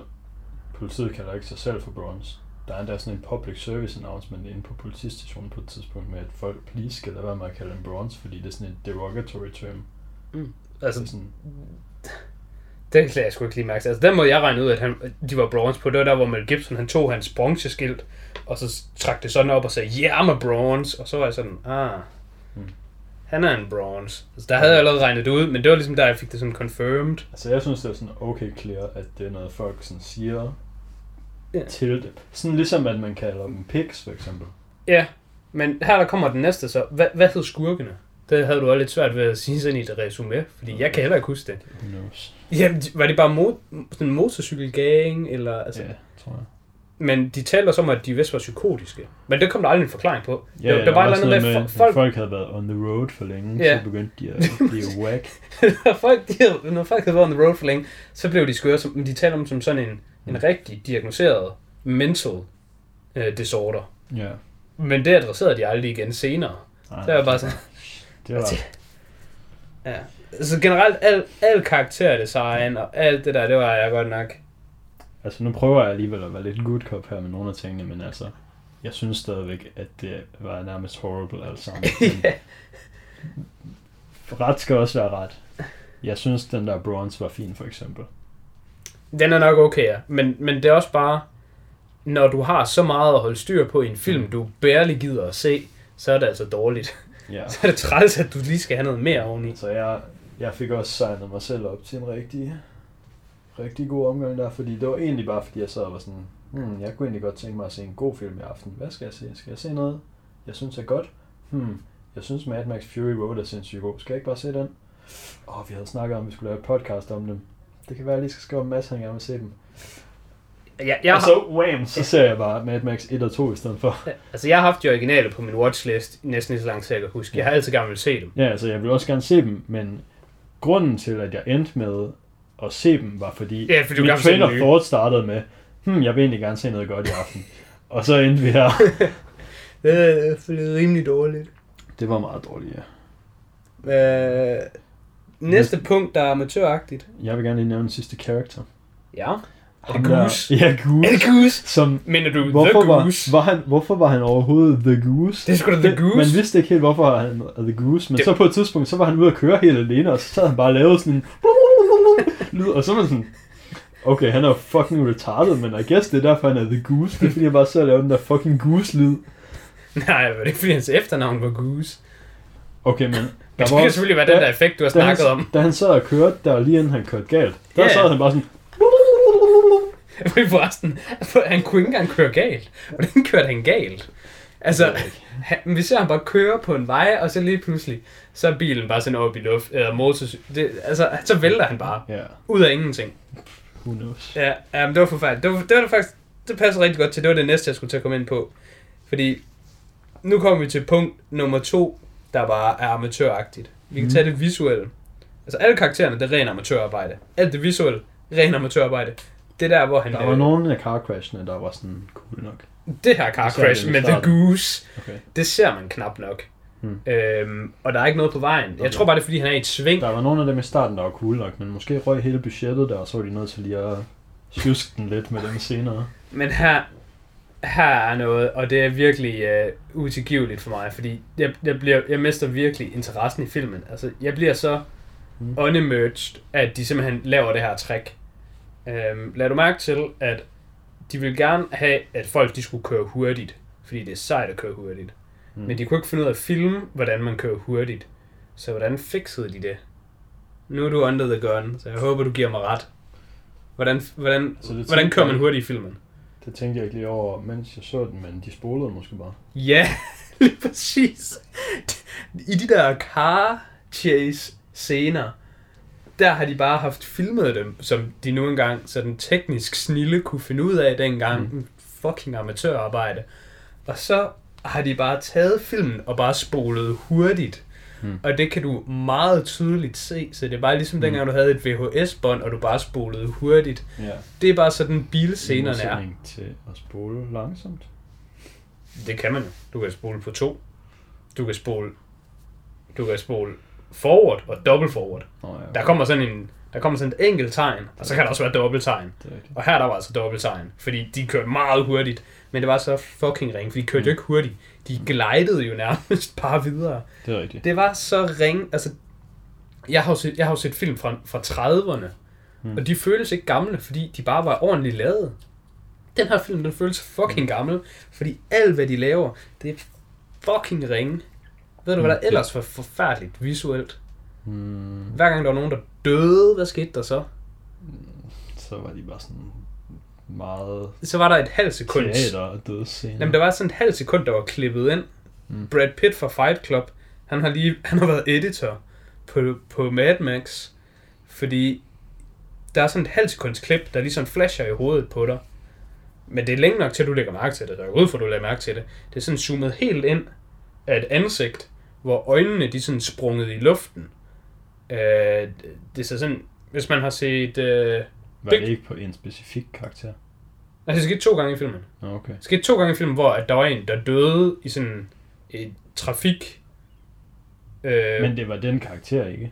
Politiet kalder ikke sig selv for bronze. Der er endda sådan en public service announcement inde på politistationen på et tidspunkt med, at folk please skal lade være med at kalde dem bronze, fordi det er sådan et derogatory term. Altså, det er sådan, Den kan jeg sgu ikke lige mærke. Altså, den måde jeg regnede ud, at han, de var bronze på, det var der, hvor Mel Gibson han tog hans bronzeskilt, og så trak det sådan op og sagde, yeah, I'm a bronze. Og så var jeg sådan, ah, Hmm. han er en bronze. Altså, der havde jeg allerede regnet det ud, men det var ligesom der, jeg fik det sådan confirmed. altså jeg synes, det er sådan okay clear, at det er noget, folk sådan siger Ja. til det. Sådan ligesom, at man kalder dem pigs, for eksempel. Ja, men her der kommer den næste så. Hvad, hvad hed skurkene? Det havde du også lidt svært ved at sige sådan i et resume, fordi jeg kan heller ikke huske det. Who knows? Jamen, var det bare mo- sådan motorcykelgang, eller altså... Ja, tror jeg. Men de taler som, at de vist var psykotiske. Men det kom der aldrig en forklaring på. Ja, der, der var andet noget med, med, folk, folk havde været on the road for længe, Ja. så begyndte de at <laughs> blive whack. folk, de, når folk havde været on the road for længe, så blev de skøre, som, de taler om som sådan en, en rigtig diagnoseret mental øh, disorder. Ja. Men det adresserede de aldrig igen senere. Nej, Så jeg bare sådan, <laughs> det var, ja. Så generelt, al, al karakterdesign og alt det der, det var jeg godt nok. altså nu prøver jeg alligevel at være lidt good cop her med nogle af tingene, men altså, jeg synes stadigvæk, at det var nærmest horrible alt sammen. <laughs> ja. Ret skal også være ret. Jeg synes, den der bronze var fin, for eksempel. Den er nok okay, ja. Men, men det er også bare, når du har så meget at holde styr på i en film, du barely gider at se, så er det altså dårligt. Ja. <laughs> Så er det træls, at du lige skal have noget mere oveni. Så jeg, jeg fik også signet mig selv op til en rigtig, rigtig god omgang der, fordi det var egentlig bare, fordi jeg sad og var sådan, hmm, jeg kunne egentlig godt tænke mig at se en god film i aften. Hvad skal jeg se? Skal jeg se noget, jeg synes er godt? Hmm, jeg synes Mad Max Fury Road er sindssygt god. Skal jeg ikke bare se den? Åh, oh, vi havde snakket om, at vi skulle lave et podcast om dem. Det kan være, at jeg lige skal skrive en masse, han gerne vil se dem. Jeg, jeg, og har, så, wham, så ser jeg bare Mad Max 1 og 2 i stedet for. altså, jeg har haft de originale på min watchlist næsten lige så langt, så jeg kan huske. Jeg har altid gerne vil se dem. Ja, altså jeg vil også gerne se dem, men grunden til, at jeg endte med at se dem, var fordi, Ja, fordi du se train of thought startede med, hmm, jeg vil egentlig gerne se noget godt i aften. og så endte vi her. <laughs> Det er rimelig dårligt. Det var meget dårligt, ja. Øh, næste punkt, der er amatøragtigt. Jeg vil gerne lige nævne den sidste karakter. Ja. Er det der- Goose? Ja, Goose. Er det Goose? Som, Mener du hvorfor, The var, Goose? var han, hvorfor var han overhovedet The Goose? Det er sgu da The Goose. Man vidste ikke helt, hvorfor han var The Goose, men Det- så på et tidspunkt, så var han ude at køre helt alene, og så sad han bare og lavede sådan en lyd, og så var man sådan, okay, han er fucking retarded, men I guess det er derfor, han er The Goose. Det er fordi, jeg bare sidder og laver den der fucking Goose-lyd. Nej, det var ikke fordi hans efternavn var Goose. Okay, men Men det kan selvfølgelig være den der effekt, du har da han, snakket om. Da han sad og kørte, der lige inden han kørte galt, der Ja. sad han bare sådan, <laughs> Fordi forresten, han kunne ikke engang køre galt. Hvordan kørte han galt? Altså, han, vi ser ham bare køre på en vej, og så lige pludselig, så er bilen bare sådan op i luft, eller motorcykel. Det, altså, så vælter han bare. ja, Ud af ingenting. who knows. Ja, men det var forfærdeligt. Det var, det var faktisk, det passer rigtig godt til, det var det næste, jeg skulle til at komme ind på. Fordi, nu kommer vi til punkt nummer to, der bare er amatøragtigt. Vi kan Mhm. tage det visuelle. Altså alle karaktererne, det er ren amatørarbejde. Alt det visuelle, ren amatørarbejde. Det der, hvor han... Der øh, var nogle af car crashene, der var sådan cool nok. Det her car crash med The. Goose, Okay. det ser man knap nok. Hmm. Øhm, og der er ikke noget på vejen. Jeg Okay. tror bare, det er fordi, han er i et sving. Der var nogle af dem i starten, der var cool nok, men måske røg hele budgettet der, og så var de nødt til lige at sjuske den lidt med dem senere. Men her, her er noget, og det er virkelig øh, utilgiveligt for mig, fordi jeg, jeg, bliver, jeg mister virkelig interessen i filmen. Altså, jeg bliver så Mm. unemerged, at de simpelthen laver det her trick. Øhm, lad du mærke til, at de vil gerne have, at folk de skulle køre hurtigt, fordi det er sejt at køre hurtigt. Mm. Men de kunne ikke finde ud af at filme, hvordan man kører hurtigt. Så hvordan fixede de det? Nu er du under the gun, så jeg håber, du giver mig ret. Hvordan, hvordan, Så hvordan kører man hurtigt i filmen? Det tænkte jeg ikke lige over, mens jeg så den, men de spolede måske bare. Ja, <laughs> lige præcis. I de der car chase scener, der har de bare haft filmet dem, som de nu engang sådan teknisk snille kunne finde ud af dengang. Mm. Fucking amatørarbejde. Og så har de bare taget filmen og bare spolet hurtigt. Mm. Og det kan du meget tydeligt se, så det er bare ligesom Mm. dengang du havde et VHS-bånd, og du bare spolede hurtigt. Ja. Det er bare sådan bilscenerne er. til at spole langsomt. Det kan man jo. Du kan spole på to. Du kan spole, du kan spole forward og dobbelt forward. Nå, ja, okay. Der kommer sådan en, der kommer sådan et enkelt tegn, og så kan der også være dobbelt tegn. Og her der var altså dobbelt tegn, fordi de kørte meget hurtigt. men det var så fucking ringe, for de kørte Mm. jo ikke hurtigt. De glidede jo nærmest <laughs> bare videre. Det er rigtigt. Det var så ringe, altså, jeg har jo set, jeg har jo set film fra, fra 30'erne, Mm. mm. og de føles ikke gamle, fordi de bare var ordentligt lavet. Den her film, den føles fucking gammel, fordi alt, hvad de laver, det er fucking ringe. Ved du, hvad Mm, der det- ellers var forfærdeligt visuelt? Hmm, Hver gang der var nogen, der døde, hvad skete der så? så var de bare sådan meget Så var der et halvt sekund. teater og dødsscener. Jamen, der var sådan et halvt sekund, der var klippet ind. Mm. Brad Pitt fra Fight Club, han har lige han har været editor på, på Mad Max, fordi der er sådan et halvt sekunds klip, der ligesom flasher i hovedet på dig. Men det er længe nok til, at du lægger mærke til det. Der er ud for, at du lægger mærke til det. Det er sådan zoomet helt ind af et ansigt, hvor øjnene de sådan sprunget i luften. Øh, det er så sådan, hvis man har set... Øh, Var det det- ikke på en specifik karakter? altså, det skete to gange i filmen. Okay. Det skete to gange i filmen, hvor at der var en, der døde i sådan et trafik... Øh, Men det var den karakter, ikke?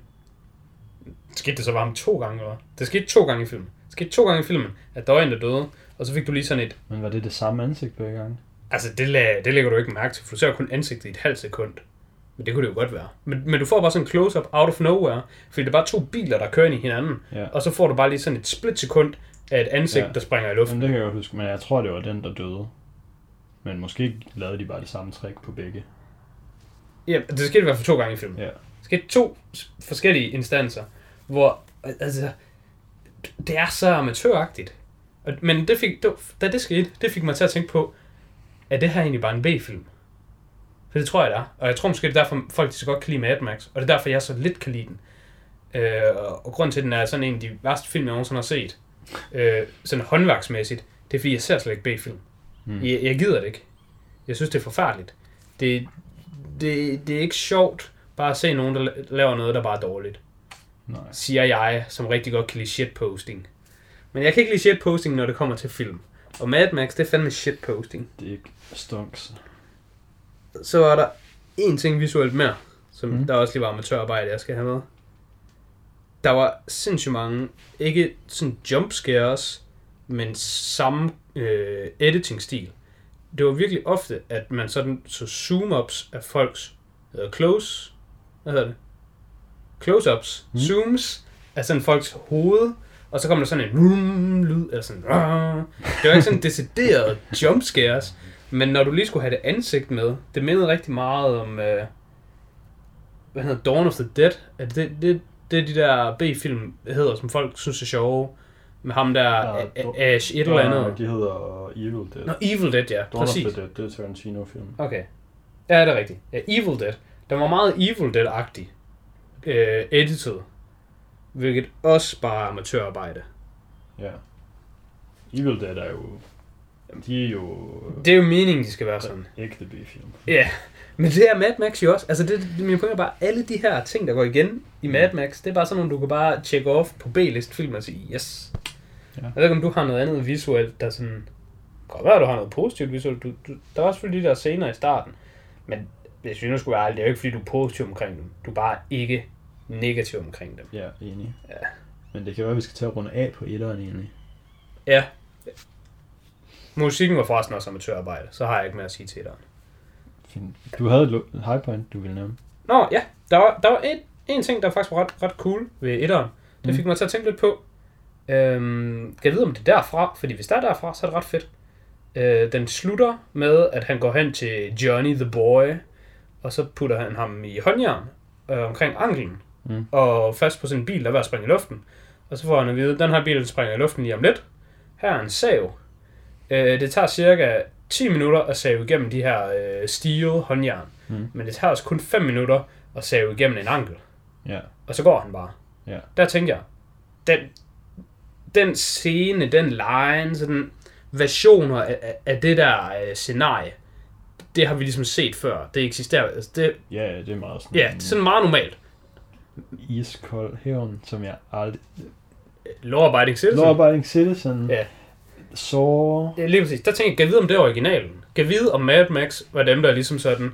skete det så bare om to gange, eller? Det skete to gange i filmen. Det skete to gange i filmen, at der var en, der døde, og så fik du lige sådan et... Men var det det samme ansigt begge gange? Altså, det, lag, det lægger du ikke mærke til, for du ser kun ansigtet i et halvt sekund. Men det kunne det jo godt være. Men, men du får bare sådan en close-up out of nowhere, fordi det er bare to biler, der kører ind i hinanden, Ja. og så får du bare lige sådan et split sekund af et ansigt, Ja. der springer i luften. Jamen, det kan jeg godt huske, men jeg tror, det var den, der døde. Men måske lavede de bare det samme trick på begge. Ja, det skete i hvert fald to gange i filmen. Ja. Det skete to forskellige instanser, hvor altså, det er så amatøragtigt. Men det fik, det, da det skete, det fik mig til at tænke på, er det her egentlig bare en B-film? For det tror jeg, det er. Og jeg tror måske, det er derfor, folk de så godt kan lide Mad Max. Og det er derfor, jeg så lidt kan lide den. Øh, og, grund til, at den er sådan en af de værste film, jeg nogensinde har set, øh, sådan håndværksmæssigt, det er fordi, jeg ser slet ikke B-film. Mm. Jeg, jeg gider det ikke. Jeg synes, det er forfærdeligt. Det, det, det er ikke sjovt bare at se nogen, der la- laver noget, der bare er dårligt. Nej. Siger jeg, som rigtig godt kan lide shitposting. Men jeg kan ikke lide shitposting, når det kommer til film. Og Mad Max, det er fandme shitposting. Det er ikke stonks. Så var der en ting visuelt mere, som Mm. der også lige var amatørarbejde, jeg skal have med. Der var sindssygt mange, ikke sådan jumpscares, men samme øh, editing-stil. Det var virkelig ofte, at man sådan så zoom-ups af folks hedder close, hvad hedder det? Close-ups, Mm. zooms af sådan folks hoved, og så kom der sådan en vroom lyd, eller sådan, "Rah." det var ikke sådan decideret jumpscares, men når du lige skulle have det ansigt med, det mindede rigtig meget om, øh, hvad hedder Dawn of the Dead. Er det, det, det, det er de der B-film, der hedder, som folk synes er sjove, med ham der, Ja, Ash, et eller andet. De hedder Evil Dead. Nå, Evil Dead, ja, Dawn of præcis. the Dead, det er Tarantino-film. Okay. Ja, det er rigtigt. Ja, Evil Dead. Den var meget Evil Dead-agtig. Øh, edited. Hvilket også bare er amatørarbejde. Ja. Evil Dead er jo... De er jo... Det er jo meningen, de skal være sådan. Ægte B-film. Ja, men det er Mad Max jo også. Altså, det, det, min pointe er bare, alle de her ting, der går igen i Mad Max, det er bare sådan nogle, du kan bare tjekke off på B-list film og sige, yes. Ja. Jeg ved ikke, om du har noget andet visuelt, der sådan... Godt være, du har noget positivt visuelt. Du, du, der var selvfølgelig de der scener i starten. Men hvis vi nu skulle være ærlige, det er jo ikke, fordi du er positiv omkring dem. Du er bare ikke negativ omkring dem. Ja, enig. Ja. Men det kan være, at vi skal tage runde af på etteren egentlig. Ja. Musikken var forresten også amatørarbejde, så har jeg ikke mere at sige til dig. Fint. Du havde et high point, du ville nævne. Nå, ja. Der var, der var en, en ting, der faktisk var ret, ret cool ved etteren. Det Mm. fik mig til at tænke lidt på. Øhm, kan jeg vide, om det er derfra? Fordi hvis der er derfra, så er det ret fedt. Øh, den slutter med, at han går hen til Johnny the Boy, og så putter han ham i håndjern øh, omkring anklen, Mm. og fast på en bil, der er ved at springe i luften. Og så får han at vide, at den her bil den springer i luften lige om lidt. Her er en sav. Øh, det tager cirka 10 minutter at save igennem de her øh, steel håndjern. Mm. Men det tager også kun 5 minutter at save igennem en ankel. Ja. Og så går han bare. Ja. Der tænker jeg, den, den scene, den line, sådan versioner af, af- af det der øh, scenarie, det har vi ligesom set før. Det eksisterer. Altså det, Ja, det er meget sådan ja, det er sådan meget normalt. iskold hævn, som jeg aldrig... Law Abiding Citizen. Law Abiding Citizen. Ja. Så... Ja, lige præcis. Der tænker jeg, kan vide, om det er originalen? Kan vide, om Mad Max var dem, der ligesom sådan...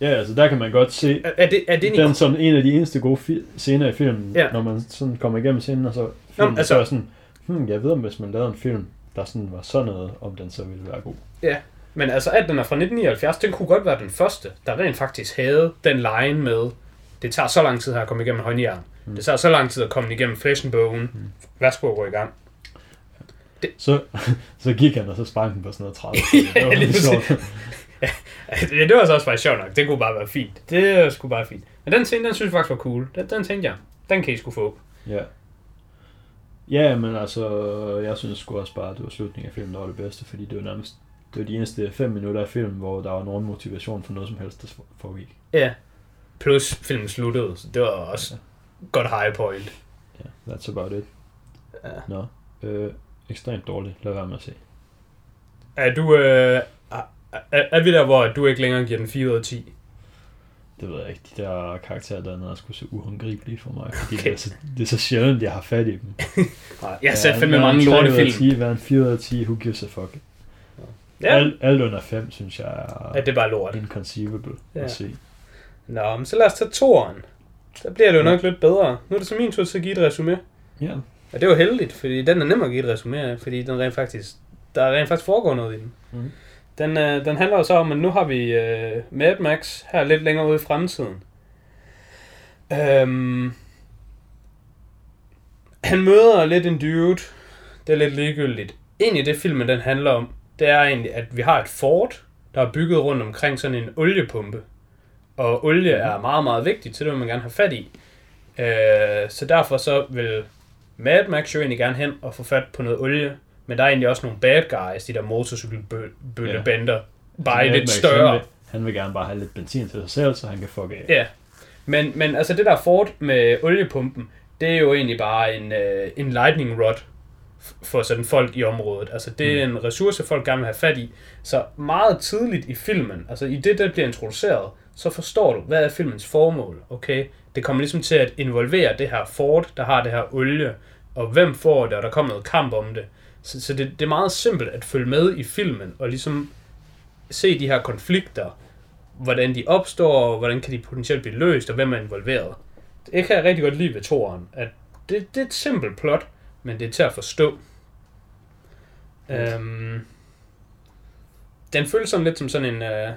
Ja, altså der kan man godt se, Er, er det, er det den som en af de eneste gode fi- scener i filmen, Ja. når man sådan kommer igennem scenen, og så filmen, altså- så er sådan, hmm, jeg ved om hvis man lavede en film der sådan var sådan noget, om den så ville være god. Men altså, at den er fra 1979, den kunne godt være den første, der rent faktisk havde den line med, det tager så lang tid her at komme igennem håndjern. Mm. Det tager så lang tid at komme igennem flesh and bone. Mm. Værsgo at gå i gang. Så, så gik han, og så sprang den på sådan noget 30. <laughs> det var lidt sjovt. ja, det var så også faktisk sjovt nok. Det kunne bare være fint. Det sgu bare fint. Men den scene, den synes jeg faktisk var cool. Den, den tænkte jeg, den kan I skulle få. Ja. Ja, men altså, jeg synes sgu også bare, at det var slutningen af filmen, der var det bedste, fordi det var nærmest det var de eneste fem minutter af filmen, hvor der var nogen motivation for noget som helst, der foregik. Ja. Plus filmen sluttede, så det var også godt high point. Ja, that's about it. Ja. Nå, øh, ekstremt dårligt. Lad være med at se. Er du... Øh, er, er, vi der, hvor du ikke længere giver den 4 ud af 10? Det ved jeg ikke. De der karakterer dernede er sgu så uhåndgribelige for mig. Fordi Okay. det, er så, det er så sjældent, jeg har fat i dem. <laughs> Jeg har set fandme mange en 3 ud af lortefilm. 10, hvad er en 4 ud af 10, who gives a fuck. Ja, Alt, alt under 5, synes jeg er ja, det er bare lort. inconceivable Ja. at se. Nå, men så lad os tage toeren. Der bliver det jo nok lidt bedre. Nu er det så min tur til at give et resume. Ja, Og det er jo heldigt, fordi den er nem at give et resume af, fordi den rent faktisk, der rent faktisk foregår noget i den. Mhm. Den, øh, den handler jo så om, at nu har vi øh, Mad Max her lidt længere ude i fremtiden. Øhm, han møder lidt en dude. Det er lidt ligegyldigt. Egentlig det filmen den handler om, det er egentlig, at vi har et fort, der er bygget rundt omkring sådan en oliepumpe. Og olie er meget, meget vigtigt, så det vil man gerne have fat i. Øh, så derfor så vil Mad Max jo egentlig gerne hen og få fat på noget olie. Men der er egentlig også nogle bad guys, de der motorcykelbøllebander. Ja. Bare lidt Max, større. Han vil, han vil gerne bare have lidt benzin til sig selv, så han kan fuck af. Ja, men, men altså det der fort med oliepumpen, det er jo egentlig bare en, øh, en lightning rod for sådan folk i området. Altså det er en ressource, folk gerne vil have fat i. Så meget tidligt i filmen, altså i det, der bliver introduceret, så forstår du, hvad er filmens formål, okay? Det kommer ligesom til at involvere det her fort, der har det her olie, og hvem får det, og der kommer noget kamp om det. Så, så det, det er meget simpelt at følge med i filmen, og ligesom se de her konflikter, hvordan de opstår, og hvordan kan de potentielt blive løst, og hvem er involveret. Det kan jeg rigtig godt lide ved toren, at det, det er et simpelt plot, men det er til at forstå. Øhm, den føles sådan lidt som sådan en... Øh,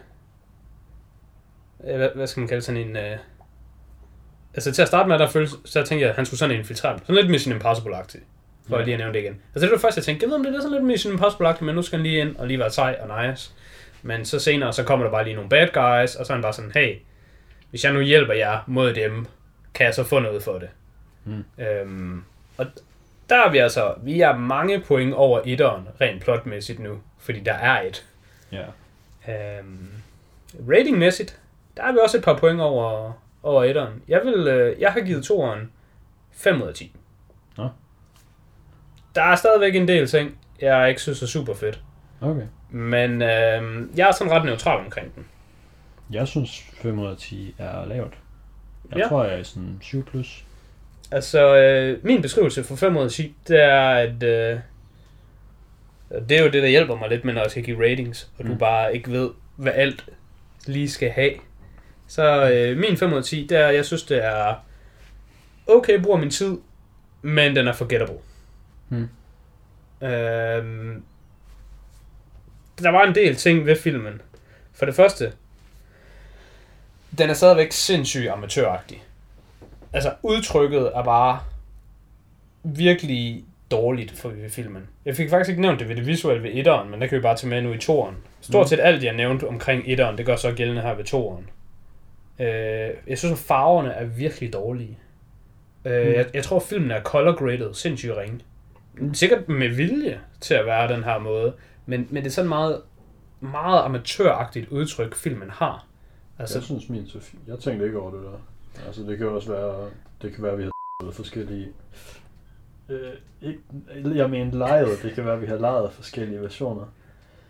øh, hvad, hvad skal man kalde sådan en... Øh, altså til at starte med, der føles, så tænkte jeg, at han skulle sådan infiltrere. Sådan lidt Mission Impossible-agtigt. For Ja. lige at nævne det igen. Altså det var det første, jeg tænkte, jeg ved om det er sådan lidt Mission Impossible-agtigt, men nu skal han lige ind og lige være sej og nice. Men så senere, så kommer der bare lige nogle bad guys, og så er han bare sådan, hey, hvis jeg nu hjælper jer mod dem, kan jeg så få noget for det. Mm. Øhm, og der er vi altså, vi er mange point over etteren, rent plotmæssigt nu, fordi der er et. Ja. Øhm, ratingmæssigt, der er vi også et par point over, over etteren. Jeg, vil, øh, jeg har givet toeren 5 ud af 10. Nå. Der er stadigvæk en del ting, jeg ikke synes er super fedt. Okay. Men øh, jeg er sådan ret neutral omkring den. Jeg synes 5 ud af 10 er lavt. Jeg Ja. tror, jeg er sådan 7 plus. Altså, øh, min beskrivelse for 5 ud af 10, det er, at øh, det er jo det, der hjælper mig lidt med, når jeg skal give ratings, og mm. du bare ikke ved, hvad alt lige skal have. Så øh, min 5 ud af 10, det er, jeg synes, det er okay, bruger min tid, men den er forgettable. Hmm. Øhm, der var en del ting ved filmen. For det første, den er stadigvæk sindssygt amatøragtig. Altså, udtrykket er bare virkelig dårligt for ved filmen. Jeg fik faktisk ikke nævnt det ved det visuelle ved etteren, men der kan vi bare tage med nu i toeren. Stort Mm. set alt, jeg nævnte omkring etteren, det gør så gældende her ved toeren. Øh, jeg synes, at farverne er virkelig dårlige. Øh, Mm. jeg, jeg tror, filmen er color graded sindssygt ringe. Sikkert med vilje til at være den her måde, men, men det er sådan meget, meget amatøragtigt udtryk, filmen har. Altså, Jeg synes min så fint. Jeg tænkte ikke over det der. Altså det kan også være, det kan være, at vi har forskellige... Øh, ikke, jeg mener lejet. Det kan være, at vi har lejet forskellige versioner.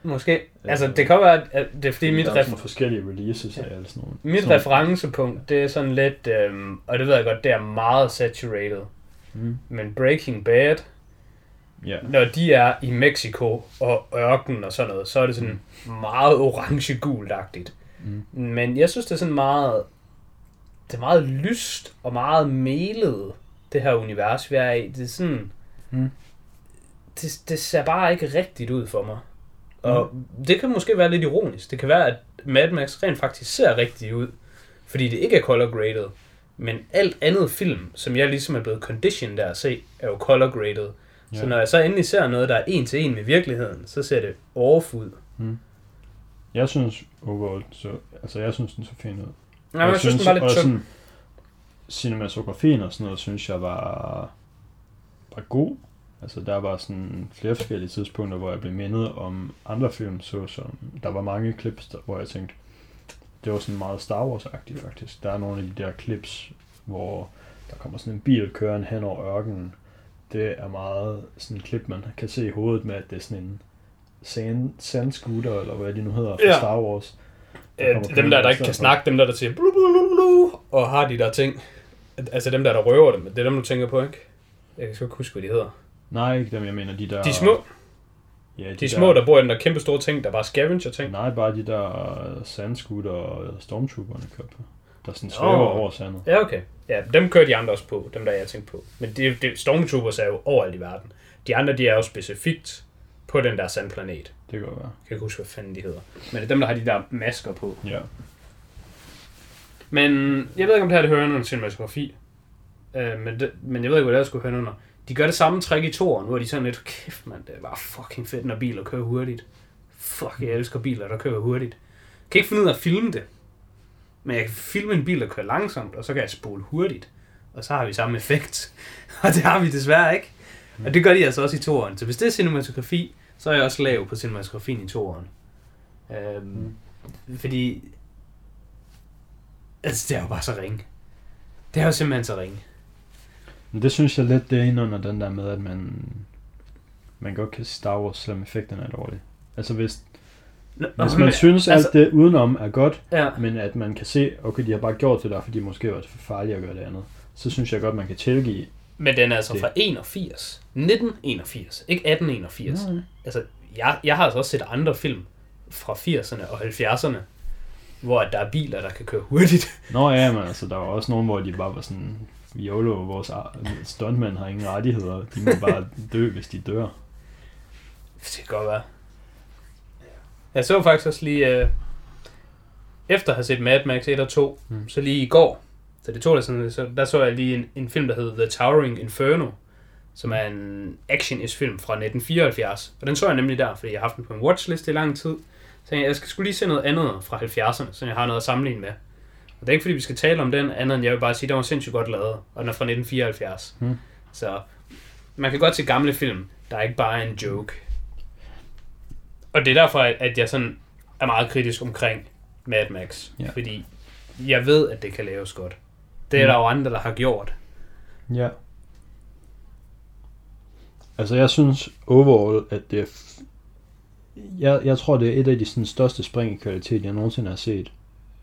Måske. Altså, det kan være, at det er fordi mit, der er ref- sådan forskellige releases af alle sådan nogle. mit sådan, referencepunkt, det er sådan lidt, øhm, og det ved jeg godt, det er meget saturated. Mm, Men Breaking Bad, ja. når de er i Mexico og ørken og sådan noget, så er det sådan meget orange-gult-agtigt. Mm. Men jeg synes, det er sådan meget, det er meget lyst og meget melet, det her univers, vi er i. Det er sådan, Mm. det, det ser bare ikke rigtigt ud for mig. Og mm. det kan måske være lidt ironisk. Det kan være, at Mad Max rent faktisk ser rigtigt ud, fordi det ikke er color graded. Men alt andet film, som jeg ligesom er blevet conditioned af at se, er jo color graded. Ja. Så når jeg så endelig ser noget, der er en til en med virkeligheden, så ser det off ud. Mm. Jeg synes overall, så, altså jeg synes, den så fin ud. Nej, men jeg synes, den var lidt sådan, cinematografien og sådan noget, synes jeg var, var god. Altså der var sådan flere forskellige tidspunkter, hvor jeg blev mindet om andre film, så som der var mange clips, der, hvor jeg tænkte, det var sådan meget Star Wars-agtigt faktisk. Der er nogle af de der clips, hvor der kommer sådan en bil kørende hen over ørkenen. Det er meget sådan en klip, man kan se i hovedet med, at det er sådan en sand, sandscooter, eller hvad de nu hedder, fra Ja. Star Wars. Øh, kommer dem der, der ikke kan snakke, dem der, der siger blu, blu, blu, blu, og har de der ting. Altså dem der, der røver dem, det er dem, du tænker på, ikke? Jeg kan sgu ikke huske, hvad de hedder. Nej, ikke dem, jeg mener, de der... De små, Ja, de, de små, der bor i den der kæmpe store ting, der bare scavenger ting. Nej, bare de der sandscooter og stormtrooperne kører på. Der sådan svæver Åh. over sandet. Ja, okay. Ja, dem kører de andre også på, dem der jeg tænkte på. Men det, det, Stormtroopers er jo overalt i verden. De andre, de er jo specifikt på den der sandplanet. Det kan godt være. Jeg kan ikke huske, hvad fanden de hedder. Men det er dem, der har de der masker på. Ja. Men jeg ved ikke, om det her det hører under cinematografi. Øh, men, det, men jeg ved ikke, hvad det er, skulle høre under. De gør det samme trick i toren, hvor de sådan lidt, kæft mand, det er bare fucking fedt, når biler kører hurtigt. Fuck, jeg elsker biler, der kører hurtigt. Jeg kan ikke finde ud af at filme det. Men jeg kan filme en bil, der kører langsomt, og så kan jeg spole hurtigt. Og så har vi samme effekt. <laughs> Og det har vi desværre ikke. Og det gør de altså også i toren. Så hvis det er cinematografi, så er jeg også lav på cinematografien i toren. Øhm, Fordi... Altså, det er jo bare så ringe. Det er jo simpelthen så ringe. Men det synes jeg lidt, det er inde under den der med, at man, man godt kan Star Wars, selvom effekterne er dårlige. Altså hvis, Nå, hvis men- man synes, altså- alt det udenom er godt, Ja, men at man kan se, okay, de har bare gjort det der, fordi det måske var for farligt at gøre det andet, så synes jeg godt, man kan tilgive. men den er altså Det- fra 81. 1981, ikke 1881. Nej. Altså, jeg, jeg har altså også set andre film fra 80'erne og 70'erne, hvor der er biler, der kan køre hurtigt. Nå ja, men altså, der var også nogen, hvor de bare var sådan, YOLO, vores stuntmænd har ingen rettigheder, de må bare <laughs> dø, hvis de dør. Det kan godt være. Jeg så faktisk også lige, øh, efter at have set Mad Max 1 og 2, Mm. så lige i går, så det tog det sådan, så der så jeg lige en, en film, der hedder The Towering Inferno, som er en action film fra 1974. Og den så jeg nemlig der, fordi jeg har haft den på en watchlist i lang tid. Så jeg, jeg skal skulle lige se noget andet fra 70'erne, så jeg har noget at sammenligne med. Og det er ikke fordi, vi skal tale om den, andet end jeg vil bare sige, at den var sindssygt godt lavet, og den er fra 1974. Mm. Så man kan godt se gamle film, der er ikke bare en joke. Og det er derfor, at at jeg sådan er meget kritisk omkring Mad Max. Ja. Fordi jeg ved, at det kan laves godt. Det er Mm. der jo andre, der har gjort. Ja. Altså, jeg synes overall, at det er... F- jeg, jeg tror, det er et af de sådan, største spring i kvalitet, jeg nogensinde har set.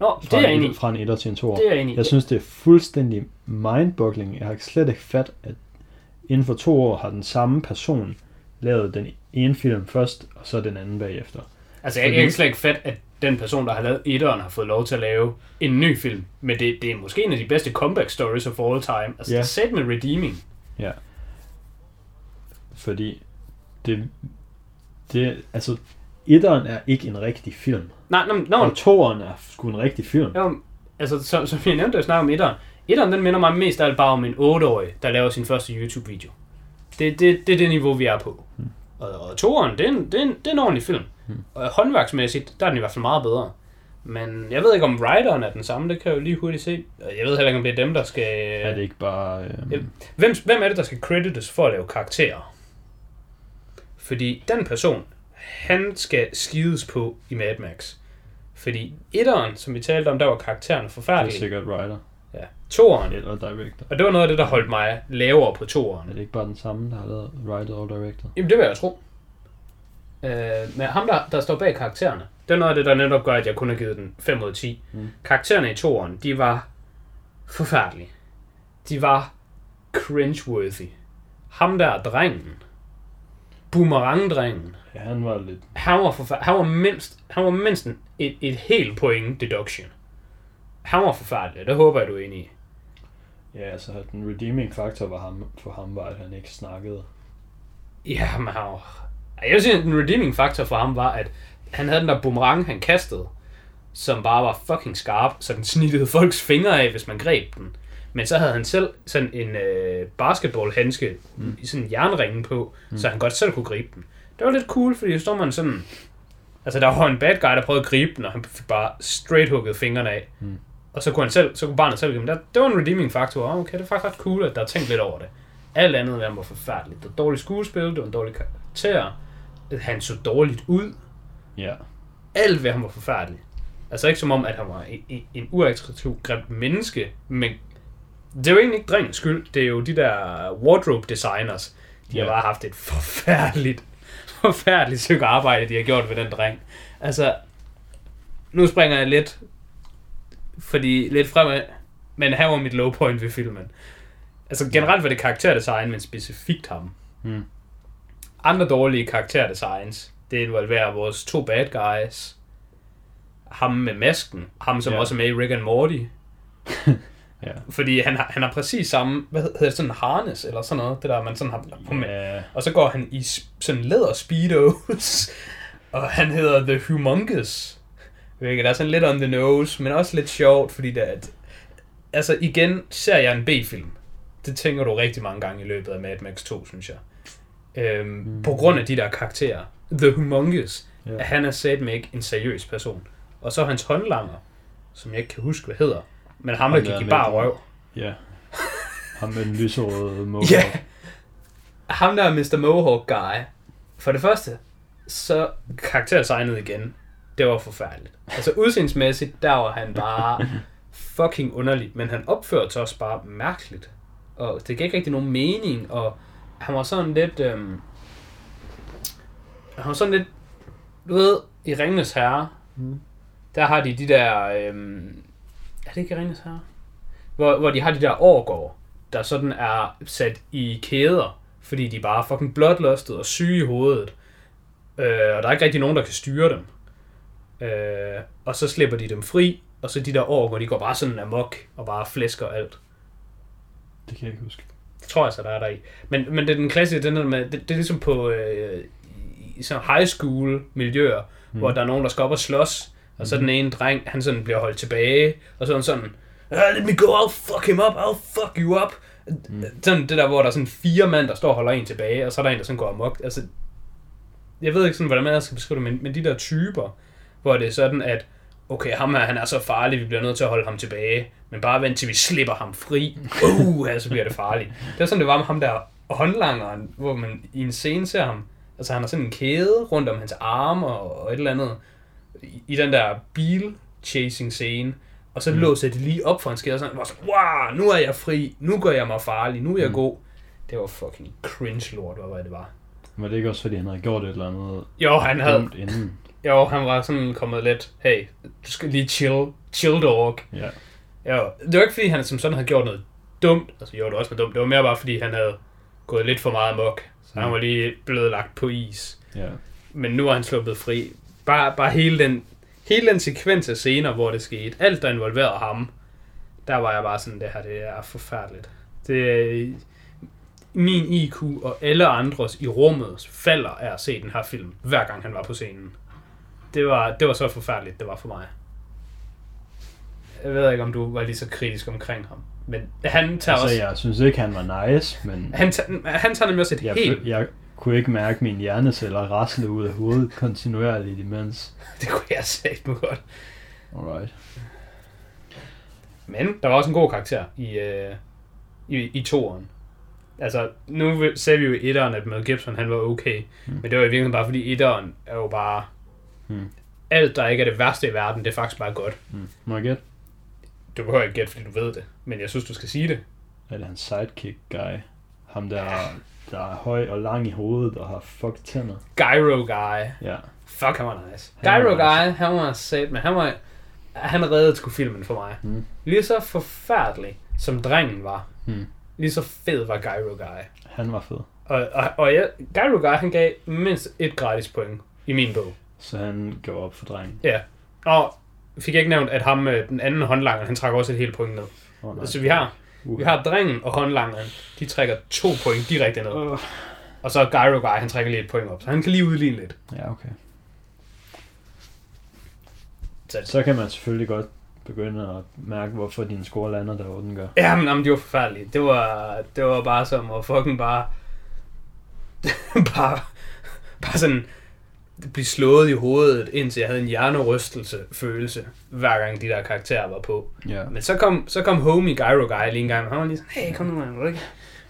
Nå, det er jeg en, enig i. etter- fra en etter til en toer. Det er jeg enig. Jeg synes, det er fuldstændig mindboggling. Jeg har slet ikke fat, at inden for to år har den samme person lavet den ene film først, og så den anden bagefter. Altså, jeg, jeg er slet ikke fedt, at den person, der har lavet etteren, har fået lov til at lave en ny film. Men det, det er måske en af de bedste comeback stories of all time. Altså, Ja. er set med redeeming. Fordi det, det altså, etteren er ikke en rigtig film. Nej, nå, nå, Og toeren er sgu en rigtig film. jo, altså, som, som jeg nævnte, jeg snakkede om etteren. Etteren, den minder mig mest af alt bare om en 8-årig, der laver sin første YouTube-video. Det, det, det er det niveau, vi er på. Hmm. Og, og toeren, det er, en, det, er en, det er en ordentlig film. Hmm. Og håndværksmæssigt, der er den i hvert fald meget bedre. Men jeg ved ikke, om writeren er den samme, det kan jeg jo lige hurtigt se. Jeg ved heller ikke, om det er dem, der skal... Er det ikke bare... Øh. Hvem, hvem er det, der skal credites for at lave karakterer? Fordi den person, han skal skides på i Mad Max. Fordi etteren, som vi talte om, der var karaktererne det er forfærdelige. sikkert writer Ja. Toeren, eller director. og det var noget af det, der holdt mig lavere på toeren. Er det ikke bare den samme, der har lavet writer og director? Jamen, det vil jeg tro. Øh, men ham, der, der står bag karaktererne, det er noget af det, der netop gør, at jeg kun har givet den 5 ud af 10. Mm. Karaktererne i toeren, de var forfærdelige. De var cringeworthy. Ham der, drengen, boomerang-drengen, Ja, han var lidt... han var, forfær- han var mindst, han var mindst et, et helt point deduction. Han var forfærdelig, det håber jeg, du er enig i. Ja, altså den redeeming faktor var ham, for ham var, at han ikke snakkede. Ja, men han var... Jeg sige, at den redeeming faktor for ham var, at han havde den der boomerang, han kastede, som bare var fucking skarp, så den snittede folks fingre af, hvis man greb den. Men så havde han selv sådan en øh, basketballhandske mm. i sådan en jernringen på, mm. så han godt selv kunne gribe den. Det var lidt cool, fordi så står man sådan... Altså, der var en bad guy, der prøvede at gribe den, og han fik bare straight hugget fingrene af. Mm. Og så kunne, han selv, så kunne barnet selv gribe den. Det var en redeeming faktor. Okay, det er faktisk ret cool, at der er tænkt lidt over det. Alt andet ham var forfærdeligt. Det var dårligt skuespil, det var en dårlig karakter. Han så dårligt ud. Ja. Alt ved ham var forfærdeligt. Altså ikke som om, at han var en, en uattraktiv, grimt menneske, men det er jo egentlig ikke drengens skyld. Det er jo de der wardrobe designers. De har Ja. bare haft et forfærdeligt, forfærdeligt stykke arbejde, de har gjort ved den dreng. Altså, nu springer jeg lidt, fordi lidt fremad, men her var mit low point ved filmen. Altså generelt var det karakterdesign, men specifikt ham. Mm. Andre dårlige karakterdesigns, det involverer vores to bad guys. Ham med masken, ham som Ja. også er med i Rick and Morty. <laughs> Ja. Fordi han har, han har præcis samme, hvad hedder det, sådan en harness, eller sådan noget, det der, man sådan har på med. Ja. Og så går han i sådan læder speedos, <laughs> og han hedder The Humongous. Hvilket er sådan lidt on the nose, men også lidt sjovt, fordi det er, at, altså igen, ser jeg en B-film. Det tænker du rigtig mange gange i løbet af Mad Max 2, synes jeg. Øhm, mm. På grund af de der karakterer. The Humongous. Ja. At han er satme ikke en seriøs person. Og så hans håndlanger, som jeg ikke kan huske, hvad hedder. Men ham, der gik i bare røv. Ja. Ham med den lyserøde <laughs> mohawk. Ja. Ham der er Mr. Mohawk guy. For det første, så karakterdesignet igen, det var forfærdeligt. Altså udseendsmæssigt, der var han bare <laughs> fucking underlig, men han opførte sig også bare mærkeligt. Og det gav ikke rigtig nogen mening, og han var sådan lidt... Øhm, han var sådan lidt... Du ved, i Ringenes Herre, Mm. der har de de der... Øhm, er det ikke i Ringenes Herre? Hvor, hvor de har de der årgård, der sådan er sat i kæder, fordi de bare er fucking bloodlusted og syge i hovedet. Øh, og der er ikke rigtig nogen, der kan styre dem. Øh, og så slipper de dem fri, og så de der år, hvor de går bare sådan amok og bare flæsker alt. Det kan jeg ikke huske. Det tror jeg så, der er der i. Men, men det er den klassiske, den der med, det, det er ligesom på øh, i sådan high school miljøer, mm. hvor der er nogen, der skal op og slås, og så den ene dreng, han sådan bliver holdt tilbage, og så er han sådan, ah, let me go, I'll fuck him up, I'll fuck you up. Mm. Sådan det der, hvor der er sådan fire mand, der står og holder en tilbage, og så er der en, der sådan går amok. Altså, jeg ved ikke sådan, hvordan man skal beskrive det, men, men de der typer, hvor det er sådan, at okay, ham her, han er så farlig, vi bliver nødt til at holde ham tilbage, men bare vent til vi slipper ham fri. <laughs> Uh, så bliver det farligt. Det var sådan, det var med ham der håndlangeren, hvor man i en scene ser ham, altså han har sådan en kæde rundt om hans arme og et eller andet, i, i den der bil chasing scene, og så mm. låser de lige op for en skade, og sådan, var sådan, wow, nu er jeg fri, nu gør jeg mig farlig, nu er jeg mm. god. Det var fucking cringe lort, hvad var det var. Var det ikke også, fordi han havde gjort et eller andet Jo, han havde, dumt inden? jo, han var sådan kommet lidt, hey, du skal lige chill, chill dog. Ja. Jo, det var ikke fordi, han som sådan havde gjort noget dumt, altså jo, det var også noget dumt, det var mere bare fordi, han havde gået lidt for meget amok, så han Mm. var lige blevet lagt på is. Ja. Men nu er han sluppet fri. Bare, bare hele, den, hele den sekvens af scener, hvor det skete, alt der involverede ham, der var jeg bare sådan, det her, det er forfærdeligt. Det min IQ og alle andres i rummet falder af at se den her film, hver gang han var på scenen. Det var, det var så forfærdeligt, det var for mig. Jeg ved ikke, om du var lige så kritisk omkring ham. Men han tager Altså, også... jeg synes ikke, han var nice, men Han, tager, han tager nemlig også et jeg, helt... jeg kunne ikke mærke mine hjerneceller rasle ud af hovedet kontinuerligt imens. <laughs> Det kunne jeg sagt mig godt. Alright. Men der var også en god karakter i, øh, i, i toeren. Altså, nu sagde vi jo i etteren, at Mel Gibson han var okay. Mm. Men det var i virkeligheden bare fordi etteren er jo bare... Mm. Alt, der ikke er det værste i verden, det er faktisk bare godt. Mm. Må jeg gætte? Du behøver ikke gætte, fordi du ved det. Men jeg synes, du skal sige det. Er det hans sidekick guy? Ham der, der er høj og lang i hovedet og har fucked tænder. Gyro Guy. Ja. Fuck, han var nice. Han var Gyro nice. Guy, han var sat, men han var... Han reddede sgu filmen for mig. Mm. Lige så forfærdelig, som drengen var. Mm. Lige så fed var Gyro Guy. Han var fed. Og, og, og jeg, Gyro Guy, han gav mindst et gratis point i min bog. Så han går op for drengen. Ja. Og fik jeg ikke nævnt, at ham, øh, den anden håndlanger, han trækker også et helt point ned. Oh, Så vi har, Uh. vi har drengen og håndlangeren, de trækker to point direkte ned. Uh, Og så Gyro Guy, han trækker lige et point op, så han kan lige udligne lidt. Ja, okay. Så, Så kan man selvfølgelig godt begynde at mærke, hvorfor din score lander der, hvor den gør. Ja, men jamen, det var forfærdeligt. Det var, det var bare som at fucking bare... <laughs> bare, bare sådan blive slået i hovedet, indtil jeg havde en hjernerystelse følelse, hver gang de der karakterer var på. Ja. Men så kom, så kom homie Gyro Guy lige en gang, og han var lige sådan, hey, kom nu, man, vil du ikke,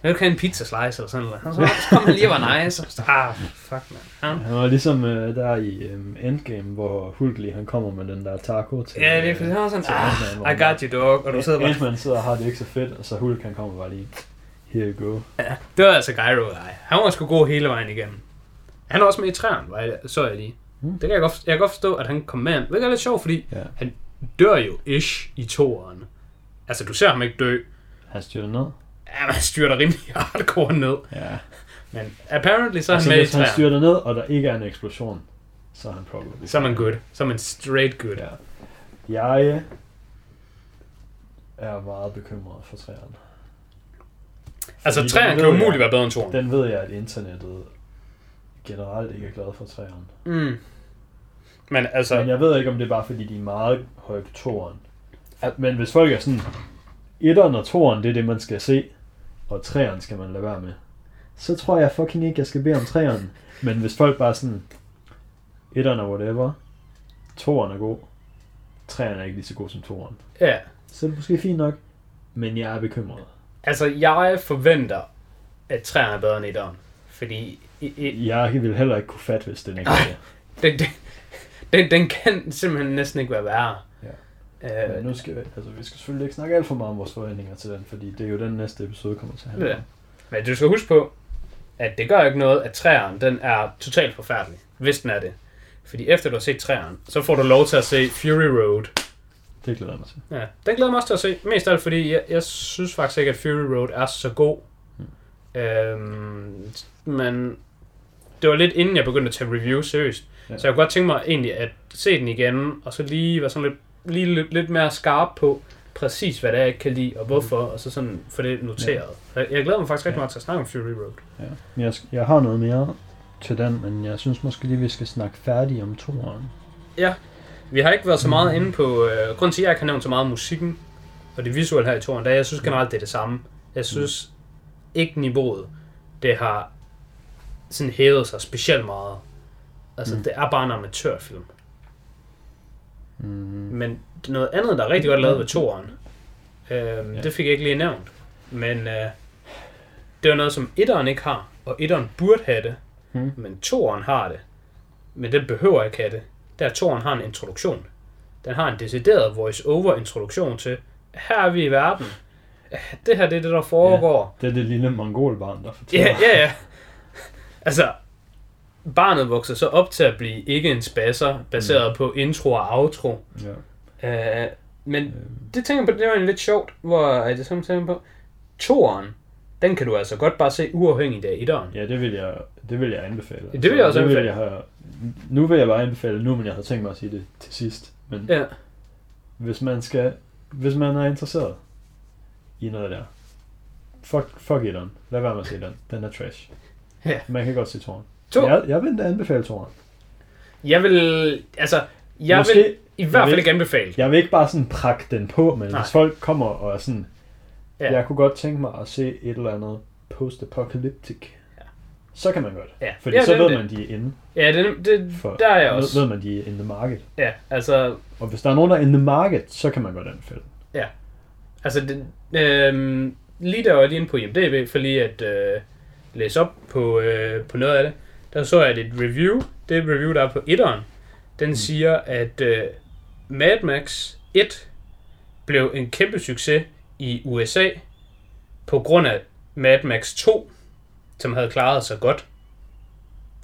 vil du ikke have en pizza slice eller sådan noget? Og så, så kom han lige og var nice, og så, ah, fuck, man. Ja. Han var ligesom øh, der i øhm, Endgame, hvor Hulk lige han kommer med den der taco til... Ja, det er fordi, han var sådan, ah, I got you, dog, og du sidder bare, Ant-Man sidder og har det ikke så fedt, og så Hulk han kommer bare lige, here you go. Ja, det var altså Gyro Guy. Han var sgu god hele vejen igennem. Han er også med i træerne, var jeg, så jeg lige. Hmm. Det kan jeg godt, jeg kan godt forstå, at han kom med. Det er lidt sjovt, fordi Ja. han dør jo ish i toeren. Altså, du ser ham ikke dø. Han styrer ned. Ja, man styrter rimelig <laughs> hardcore ned. Ja. Men apparently, så er han altså, med i hvis han træerne. styrer ned, og der ikke er en eksplosion, så er han probably. Så er man good. Så er man straight good. Ja. Jeg er meget bekymret for træerne. Altså, træerne kan jo umuligt være bedre end toeren. Den ved jeg, at internettet generelt ikke er glad for træerne. Mm. Men altså, Men jeg ved ikke, om det er bare fordi, de er meget høje på toeren. Men hvis folk er sådan, etteren og toeren, det er det, man skal se, og træeren skal man lade være med, så tror jeg fucking ikke, jeg skal bede om træeren. Men hvis folk bare sådan, etteren er whatever, toeren er god, træeren er ikke lige så god som toeren, ja. så er det måske fint nok, men jeg er bekymret. Altså, jeg forventer, at træerne er bedre end etteren. Fordi i, i, Jeg vil heller ikke kunne fatte, hvis den ikke er den, den, den, den kan simpelthen næsten ikke være værre. Ja. Øh, Men nu skal vi, altså, vi skal selvfølgelig ikke snakke alt for meget om vores forventninger til den, fordi det er jo den næste episode kommer til at handle Ja. Men du skal huske på, at det gør ikke noget, at træeren den er totalt forfærdelig, hvis den er det. Fordi efter du har set træeren, så får du lov til at se Fury Road. Det glæder jeg mig til. Ja, den glæder jeg mig også til at se. Mest af alt, fordi jeg, jeg synes faktisk ikke, at Fury Road er så god. Øhm, men det var lidt inden jeg begyndte at tage review seriøst. Ja. Så jeg kunne godt tænke mig egentlig at se den igen, og så lige være sådan lidt, lige lidt, lidt mere skarp på præcis, hvad det er, jeg kan lide, og hvorfor, og så sådan få det noteret. Ja. Jeg, jeg glæder mig faktisk rigtig Ja. meget til at snakke om Fury Road. Ja. Jeg, jeg har noget mere til den, men jeg synes måske lige, vi skal snakke færdig om toeren. Ja, vi har ikke været så meget Mhm. inde på... Øh, grunden til, at jeg ikke har nævnt så meget om musikken og det visuelle her i toren, det er, jeg synes generelt, det er det samme. Jeg synes ikke niveauet, det har sådan hævet sig specielt meget. Altså, Mm. det er bare en amatørfilm. Mm. Men noget andet, der er rigtig godt lavet ved toren, øh, Ja. ja. det fik jeg ikke lige nævnt. Men øh, det er noget, som etteren ikke har, og etteren burde have det, Mm. men toren har det. Men den behøver ikke have det. Der toren har en introduktion. Den har en decideret voice-over introduktion til, her er vi i verden. <laughs> Det her det er det, der foregår. Det er det lille mongolbarn, der fortæller. Ja, ja, ja. Altså, barnet vokser så op til at blive ikke en spasser, baseret mm. på intro og outro. ja. Uh, men Øhm, det tænker på, det var egentlig lidt sjovt, hvor er det sådan tænker på, toren, den kan du altså godt bare se uafhængigt af etteren. ja, det vil jeg, det vil jeg anbefale. Det vil jeg også det vil anbefale. jeg have, nu vil jeg bare anbefale nu, men jeg havde tænkt mig at sige det til sidst. Men Ja. hvis man skal, hvis man er interesseret i noget der, fuck, fuck etteren. Lad være med at se den. Den er trash. Ja. Man kan godt se toren. To. Jeg, jeg vil anbefale toren. Jeg vil, altså, jeg Måske- vil i hvert fald ikke- anbefale. Jeg vil ikke bare sådan prakke den på, men Nej. hvis folk kommer og er sådan, ja. Ja. jeg kunne godt tænke mig at se et eller andet post-apocalyptic, Ja. så kan man godt. Ja, Fordi ja, så det, ved det. man, de er inde. Ja, det, det, For, der er jeg ved- også. Ved man, de er in the market. Ja, altså, Og hvis der er nogen, der er in the market, så kan man godt anbefale den. altså det, øhm, lige der var jeg lige inde på IMDb, for lige at øh, læse op på, øh, på noget af det. Der så jeg et review. Det et review, der er på etteren. Den mm. siger, at øh, Mad Max 1 blev en kæmpe succes i USA på grund af Mad Max 2, som havde klaret sig godt.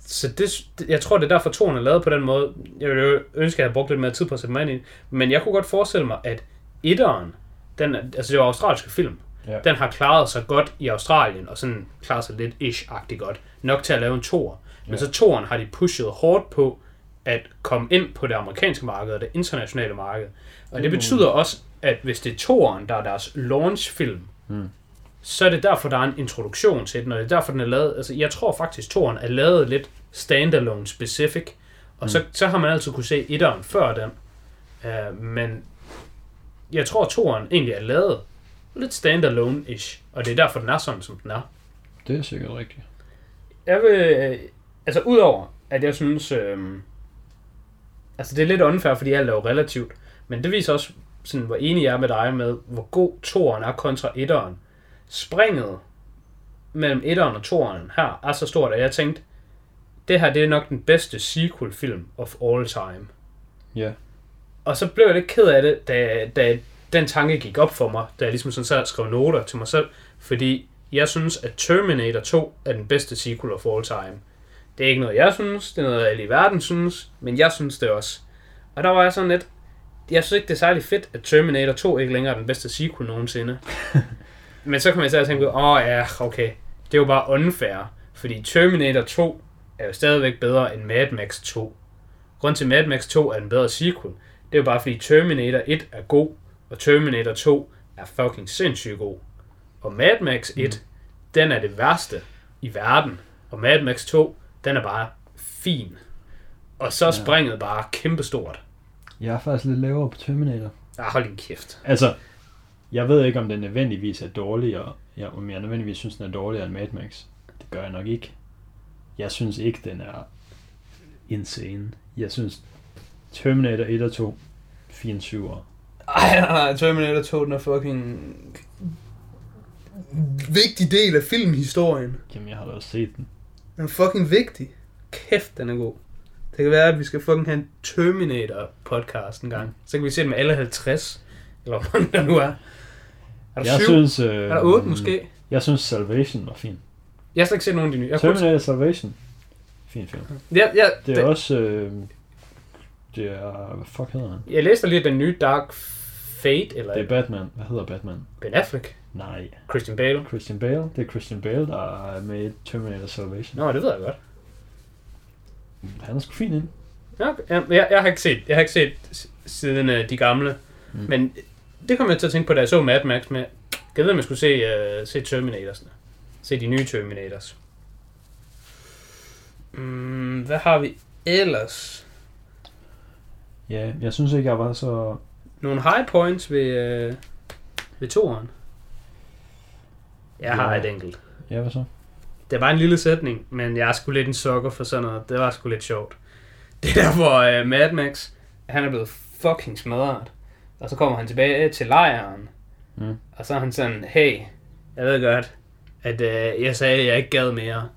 Så det, jeg tror, det er derfor, toren er lavet på den måde. Jeg ville jo ønske, at jeg havde brugt lidt mere tid på at sætte mig ind i. Men jeg kunne godt forestille mig, at etteren, den, altså det var australske film, Ja. den har klaret sig godt i Australien, og sådan klaret sig lidt ish-agtigt godt. Nok til at lave en tor. Men Ja. så toren har de pushet hårdt på at komme ind på det amerikanske marked og det internationale marked. Og det Mm. betyder også, at hvis det er toren, der er deres launchfilm, Mm. så er det derfor, der er en introduktion til den, og det er derfor, den er lavet, altså jeg tror faktisk, toren er lavet lidt standalone specific, og mm. så, så har man altid kunne se etteren før den, uh, men jeg tror, toren egentlig er lavet lidt standalone-ish, og det er derfor, den er sådan, som den er. Det er sikkert rigtigt. Jeg vil, øh, altså udover, at jeg synes, øh, altså det er lidt unfair, fordi alt er jo relativt, men det viser også, sådan, hvor enig jeg er med dig med, hvor god toeren er kontra etteren. Springet mellem etteren og toeren her er så stort, at jeg tænkte, det her det er nok den bedste sequel-film of all time. Ja. Og så blev jeg lidt ked af det, da, da den tanke gik op for mig, da jeg ligesom sådan sad og skrev noter til mig selv, fordi jeg synes, at Terminator 2 er den bedste sequel of all time. Det er ikke noget, jeg synes, det er noget, alle i verden synes, men jeg synes det også. Og der var jeg sådan lidt, jeg synes ikke, det er særlig fedt, at Terminator 2 ikke længere er den bedste sequel nogensinde. <laughs> men så kan man så tænke, åh oh, ja, okay, det er jo bare unfair, fordi Terminator 2 er jo stadigvæk bedre end Mad Max 2. Grund til Mad Max 2 er en bedre sequel, det er jo bare fordi Terminator 1 er god, og Terminator 2 er fucking sindssygt god. Og Mad Max 1, mm. den er det værste i verden. Og Mad Max 2, den er bare fin. Og så er springet ja. bare kæmpestort. Jeg er faktisk lidt lavere på Terminator. Ah, hold din kæft. Altså, jeg ved ikke, om den nødvendigvis er dårligere. Ja, om jeg nødvendigvis synes, den er dårligere end Mad Max. Det gør jeg nok ikke. Jeg synes ikke, den er insane. Jeg synes, Terminator 1 og 2, fin syver. Ej, nej, nej, Terminator 2, den er fucking vigtig del af filmhistorien. Jamen, jeg har da også set den. Den er fucking vigtig. Kæft, den er god. Det kan være, at vi skal fucking have en Terminator-podcast en gang. Så kan vi se den med alle 50. Eller hvor der nu er. Er der jeg syv? synes, øh, Er der 8 måske? Jeg synes Salvation var fin. Jeg har slet ikke set nogen af de nye. Jeg, Terminator Salvation. Fin film. ja, ja, Det er også... Øh, det er... Hvad fuck hedder han? Jeg læste lige den nye Dark Fate, eller Det er Batman. Hvad hedder Batman? Ben Affleck, Nej. Christian Bale. Christian Bale. Det er Christian Bale, der er med i Terminator Salvation. Nå, det ved jeg godt. Han er sgu fin ind. Ja, okay. ja, jeg, jeg har ikke set, jeg har ikke set siden uh, de gamle. Mm. Mm. Men det kom jeg til at tænke på, da jeg så Mad Max med. Jeg ved, om jeg skulle se, uh, se Terminatorsne. Se de nye Terminators. Mm, hvad har vi ellers? Ja, jeg synes ikke, jeg var så... Nogle high points ved, uh, ved toeren. Jeg har Ja. et enkelt. Ja, hvad så? Det var en lille sætning, men jeg er sgu lidt en sukker for sådan noget. Det var sgu lidt sjovt. <laughs> Det er der, hvor uh, Mad Max, han er blevet fucking smadret. Og så kommer han tilbage til lejren. Mm. Og så er han sådan, hey, jeg ved godt, at uh, jeg sagde, at jeg ikke gad mere.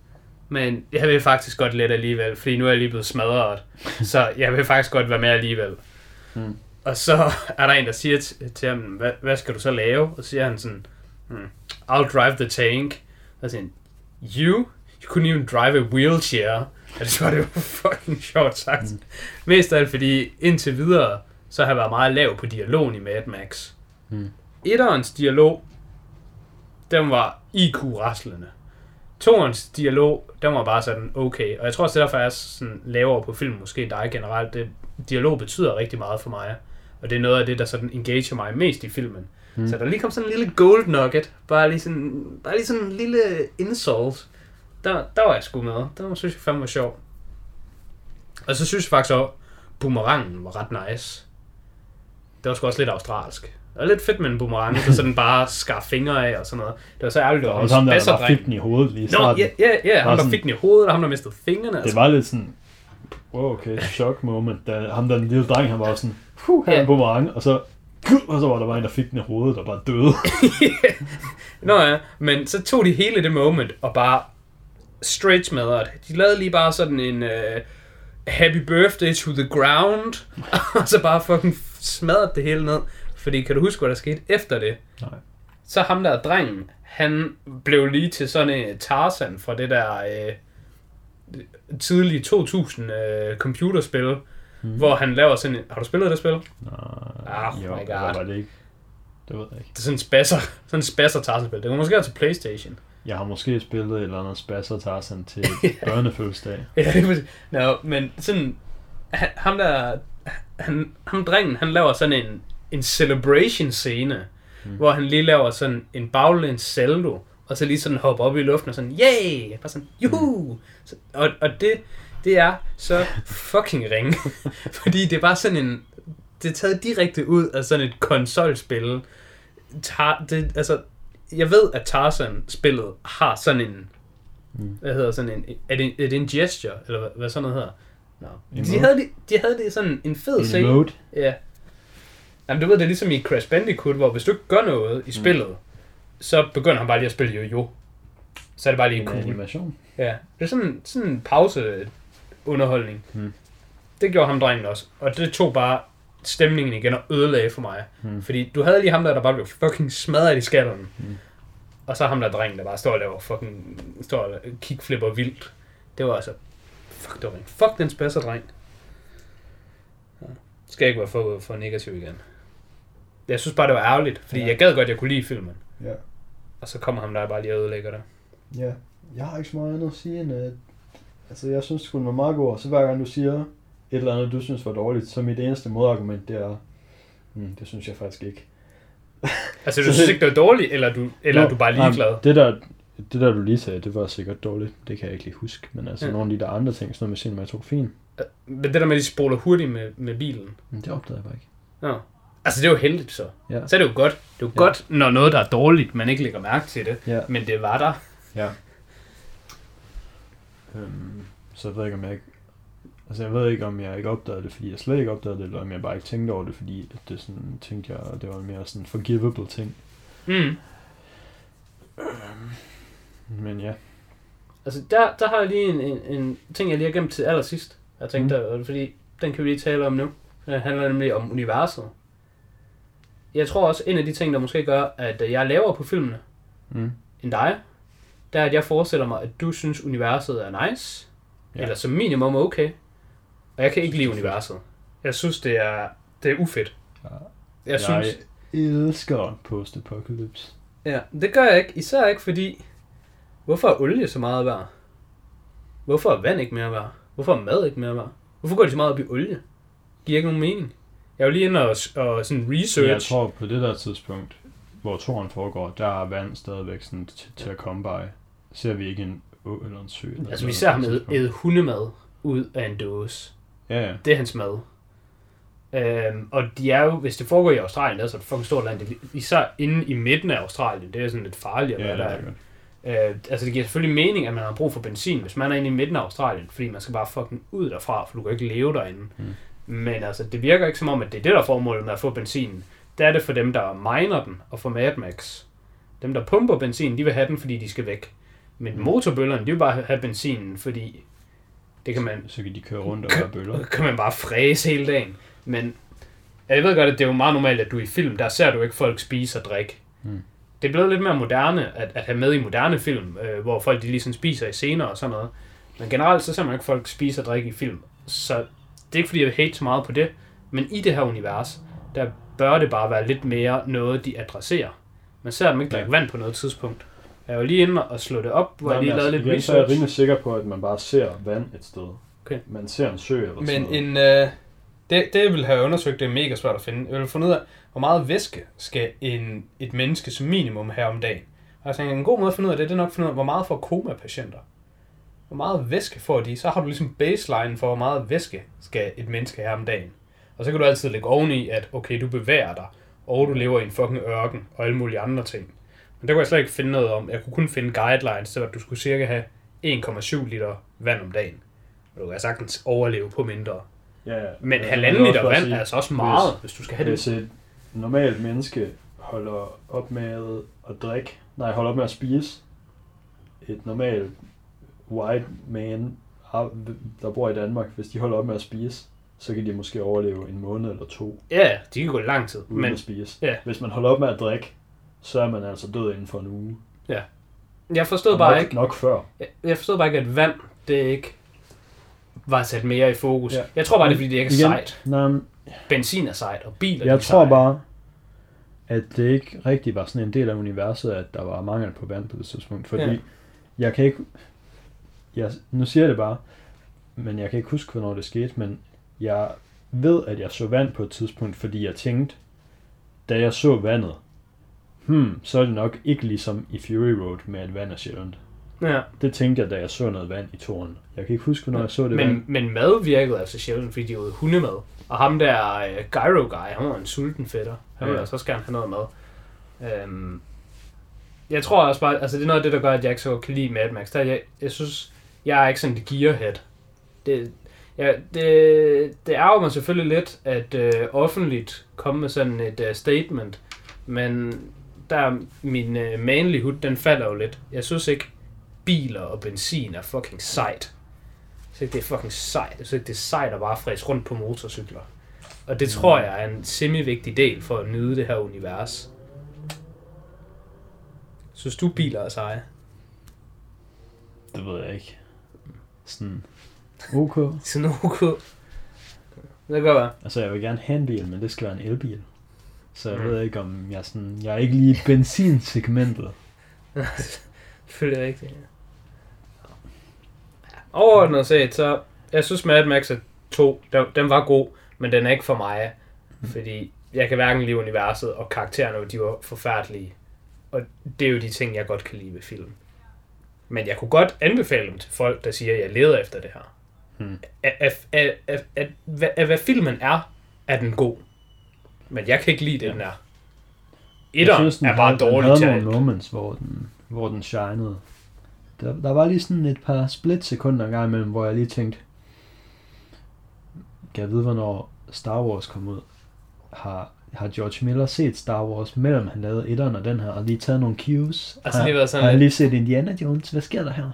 Men jeg vil faktisk godt lidt alligevel, fordi nu er jeg lige blevet smadret. <laughs> så jeg vil faktisk godt være med alligevel. Mm. Og så <laughs> er der en, der siger til, til ham, hvad, hvad skal du så lave? Og så siger han sådan, hmm, I'll drive the tank. Og så siger han, you? You couldn't even drive a wheelchair. Og det var det var <laughs> fucking sjovt sagt. Mm. Mest af alt fordi indtil videre, så har jeg været meget lav på dialogen i Mad Max. Mm. Etterens dialog, den var IQ-raslende. Toerens dialog, den var bare sådan okay. Og jeg tror også, det er derfor, jeg er sådan lavere på film, måske dig generelt. Det, dialog betyder rigtig meget for mig. Og det er noget af det, der sådan engager mig mest i filmen. Mm. Så der lige kom sådan en lille gold nugget. Bare lige sådan, bare lige sådan en lille insult. Der, der var jeg sgu med. Det var, synes jeg fandme var sjov. Og så synes jeg faktisk også, boomerangen var ret nice. Det var sgu også lidt australsk. Det var lidt fedt med en boomerang, der sådan bare <laughs> skar fingre af og sådan noget. Det var så ærgerligt, det var Og ham der, der fik den i hovedet lige i Nå, starten. ja, ja, ja, ham der fik den i hovedet, og ham der mistede fingrene. Det var lidt sådan... Wow, okay, shock moment. Da ham der den lille dreng, han var sådan... Er Ja. en boomerang. Og så... Og så var der bare en, der fik den i hovedet og bare døde. <laughs> Nå ja, men så tog de hele det moment og bare straight smadret. De lavede lige bare sådan en uh, happy birthday to the ground, <laughs> og så bare fucking smadret det hele ned. Fordi kan du huske, hvad der skete efter det? Nej. Så ham der drengen, han blev lige til sådan en Tarzan fra det der øh, tidlige 2000 øh, computerspil, mm. hvor han laver sådan en... Har du spillet det spil? Nej, Oh jo, my God. var det ikke? Det ved jeg ikke. Det er sådan en spasser, sådan en spasser Tarzan-spil. Det kan måske være til Playstation. Jeg har måske spillet et eller andet Spasser Tarzan til <laughs> børnefødselsdag. Ja, det er. Nå, men sådan, ham der, han, ham drengen, han laver sådan en, en celebration scene, mm. hvor han lige laver sådan en baglæns saldo, og så lige sådan hopper op i luften og sådan, yay! Bare sådan, juhu! Så, og, og det, det er så fucking ringe. <laughs> Fordi det er bare sådan en... Det er taget direkte ud af sådan et konsolspil. Tar, det, altså, jeg ved, at Tarzan-spillet har sådan en... Mm. Hvad hedder sådan en... Er det, er det en gesture? Eller hvad, hvad sådan noget hedder? No. De havde, det, de havde det sådan en fed En scene. emote. Ja. Jamen, du ved, det er ligesom i Crash Bandicoot, hvor hvis du ikke gør noget i spillet, mm. så begynder han bare lige at spille jo-jo. Så er det bare lige En cool. animation. Ja, det er sådan, sådan en pause underholdning. Mm. Det gjorde ham drengen også. Og det tog bare stemningen igen og ødelagde for mig. Mm. Fordi du havde lige ham der, der bare blev fucking smadret i skallen. Mm. Og så ham der drengen, der bare står og laver fucking, står og kickflipper vildt. Det var altså, fuck, det var en fuck den spasser dreng. Ja. Skal jeg ikke være for, for negativ igen. Jeg synes bare, det var ærgerligt, fordi Ja. jeg gad godt, jeg kunne lide filmen. Ja. Og så kommer ham der bare lige og ødelægger det. Ja, jeg har ikke så meget andet at sige end at... Altså, jeg synes, det skulle være meget god, og så hver gang du siger et eller andet, du synes var dårligt, så mit eneste modargument, det er... Hmm, det synes jeg faktisk ikke. <laughs> Altså, du synes det- ikke, det var dårligt, eller, du, eller Nå, er du bare nej, ligeglad? Det der, det der, du lige sagde, det var sikkert dårligt. Det kan jeg ikke lige huske. Men altså, Ja. ja. nogle af de der andre ting, sådan noget med cinematografien, Men det der med, at de spoler hurtigt med, med bilen. men det opdagede jeg bare ikke. Ja. Altså, det er jo heldigt så. Ja. Så er det jo godt. Det er jo Ja. godt, når noget, der er dårligt, man ikke lægger mærke til det. Ja. Men det var der. Ja. Øhm, så jeg ved ikke, om jeg ikke... Altså, jeg ved ikke, om jeg ikke opdagede det, fordi jeg slet ikke opdagede det, eller om jeg bare ikke tænkte over det, fordi at det sådan, tænkte jeg, det var en mere sådan forgivable ting. Mm. Men ja. Altså, der, der har jeg lige en, en, en ting, jeg lige har gemt til allersidst. Jeg tænkte, mm. der, fordi den kan vi lige tale om nu. Det handler nemlig om universet. Jeg tror også, en af de ting, der måske gør, at jeg er lavere på filmene Mm. end dig, det er, at jeg forestiller mig, at du synes, universet er nice. Ja. Eller som minimum okay. Og jeg kan ikke lide synes, det er universet. Jeg synes, det er, det er ufedt. Ja. Jeg synes, Jeg elsker post-apocalypse. Ja, det gør jeg ikke. Især ikke fordi, hvorfor er olie så meget værd? Hvorfor er vand ikke mere værd? Hvorfor er mad ikke mere værd? Hvorfor går de så meget op i olie? Giver ikke nogen mening. Jeg er jo lige inde og, og sådan research. Jeg tror på det der tidspunkt, hvor toren foregår, der er vand stadigvæk sådan til, til at komme by. Ser vi ikke en å eller en sø? Eller altså, vi ser ham æde, hundemad ud af en dåse. Ja, ja. Det er hans mad. Øhm, og de er jo, hvis det foregår i Australien, der er så et fucking stort land, det, især inde i midten af Australien, det er sådan lidt farligt at Ja, være der. er. Øh, altså det giver selvfølgelig mening, at man har brug for benzin, hvis man er inde i midten af Australien, fordi man skal bare fucking ud derfra, for du kan ikke leve derinde. Mm. Men altså, det virker ikke som om, at det er det, der er formålet med at få benzinen. Det er det for dem, der miner den, og for Mad Max. Dem, der pumper benzin, de vil have den, fordi de skal væk. Men motorbøllerne, de vil bare have benzinen, fordi det kan man, Så kan de køre rundt og være bøller. <laughs> kan man bare fræse hele dagen. Men jeg ved godt, at det er jo meget normalt, at du i film, der ser du ikke folk spise og drikke. Mm. Det er blevet lidt mere moderne at, at have med i moderne film, øh, hvor folk de ligesom spiser i scener og sådan noget. Men generelt så ser man ikke folk spise og drikke i film. Så det er ikke fordi, jeg hate så meget på det. Men i det her univers, der bør det bare være lidt mere noget, de adresserer. Man ser dem ikke drikke Ja. vand på noget tidspunkt. Jeg var lige inde og slå det op, hvor Nej, jeg lige lavede altså, lidt igen, så er jeg research. rimelig sikker på, at man bare ser vand et sted. Okay. Man ser en sø eller sådan Men noget. en, øh, det, det, jeg vil have undersøgt, det er mega svært at finde. Jeg vil finde ud af, hvor meget væske skal en, et menneske som minimum have om dagen. Og jeg tænker, en god måde at finde ud af det, det er nok at finde ud af, hvor meget får koma-patienter. Hvor meget væske får de? Så har du ligesom baseline for, hvor meget væske skal et menneske have om dagen. Og så kan du altid lægge oveni, at okay, du bevæger dig, og du lever i en fucking ørken, og alle mulige andre ting. Men det kunne jeg slet ikke finde noget om. Jeg kunne kun finde guidelines til, at du skulle cirka have 1,7 liter vand om dagen. Og du kan sagtens overleve på mindre. ja, ja. Men halvanden liter vand sige, er altså også meget, hvis du skal have Hvis det. et normalt menneske holder op med at drikke, nej, holder op med at spise, et normalt white man, der bor i Danmark, hvis de holder op med at spise, så kan de måske overleve en måned eller to Ja, de kan gå lang tid. uden Men at spise. ja. Hvis man holder op med at drikke, så er man altså død inden for en uge. jeg forstod Og bare nok, ikke, Nok før. jeg, jeg forstod bare ikke, at vand, det ikke var sat mere i fokus. Ja. Jeg tror bare, det er, fordi det ikke er Igen, sejt. Nej, men Benzin er sejt, og biler jeg er tror seje. bare, at det ikke rigtig var sådan en del af universet, at der var mangel på vand på det tidspunkt. Fordi Ja. ja. jeg kan ikke... Jeg, nu siger jeg det bare, men jeg kan ikke huske, hvornår det skete, men jeg ved, at jeg så vand på et tidspunkt, fordi jeg tænkte, da jeg så vandet, hmm, så er det nok ikke ligesom i Fury Road med, at vand er sjældent. Ja. Det tænkte jeg, da jeg så noget vand i toren. Jeg kan ikke huske, hvornår jeg så det Men, vand. men mad virkede altså sjældent, fordi de var hundemad. Og ham der uh, Gyro Guy, han var en sulten fætter. Han ville Ja. altså også gerne have noget mad. Um, jeg tror også bare, altså det er noget af det, der gør, at jeg ikke så godt kan lide Mad Max. Der, er jeg, jeg synes, jeg er ikke sådan et gearhead. Det, ja, det, det ærger mig selvfølgelig lidt, at uh, offentligt komme med sådan et uh, statement, men der er min uh, manlyhood, den falder jo lidt. Jeg synes ikke, biler og benzin er fucking sejt. Jeg synes ikke, det er fucking sejt. Jeg synes ikke, det er sejt at bare fræse rundt på motorcykler. Og det tror jeg er en semi-vigtig del for at nyde det her univers. Synes du, biler er seje? Det ved jeg ikke. Sådan, ok. Sådan ok. Det kan godt være. Altså, jeg vil gerne have en bil, men det skal være en elbil. Så jeg Mm. ved ikke, om jeg sådan... Jeg er ikke lige i benzinsegmentet. <laughs> Selvfølgelig rigtigt. Ja. Overordnet set, så jeg synes Mad Max 2, den, den var god, men den er ikke for mig. Fordi jeg kan hverken lide universet, og karaktererne, de var forfærdelige. Og det er jo de ting, jeg godt kan lide ved film. Men jeg kunne godt anbefale dem til folk, der siger, at jeg leder efter det her. Hmm. At, at, at, at, at, hvad, at hvad filmen er, er den god. Men jeg kan ikke lide det, Ja. den er. Jeg Etteren synes, den er bare dårlig til havde alt. nogle moments, hvor den, hvor den shinede. Der, der var lige sådan et par split sekunder en gang imellem, hvor jeg lige tænkte, kan jeg vide, hvornår Star Wars kom ud? Har, har George Miller set Star Wars, mellem han lavede etteren og den her, og lige taget nogle cues? Altså, har, det var sådan har han lige set Indiana Jones? Hvad sker der her?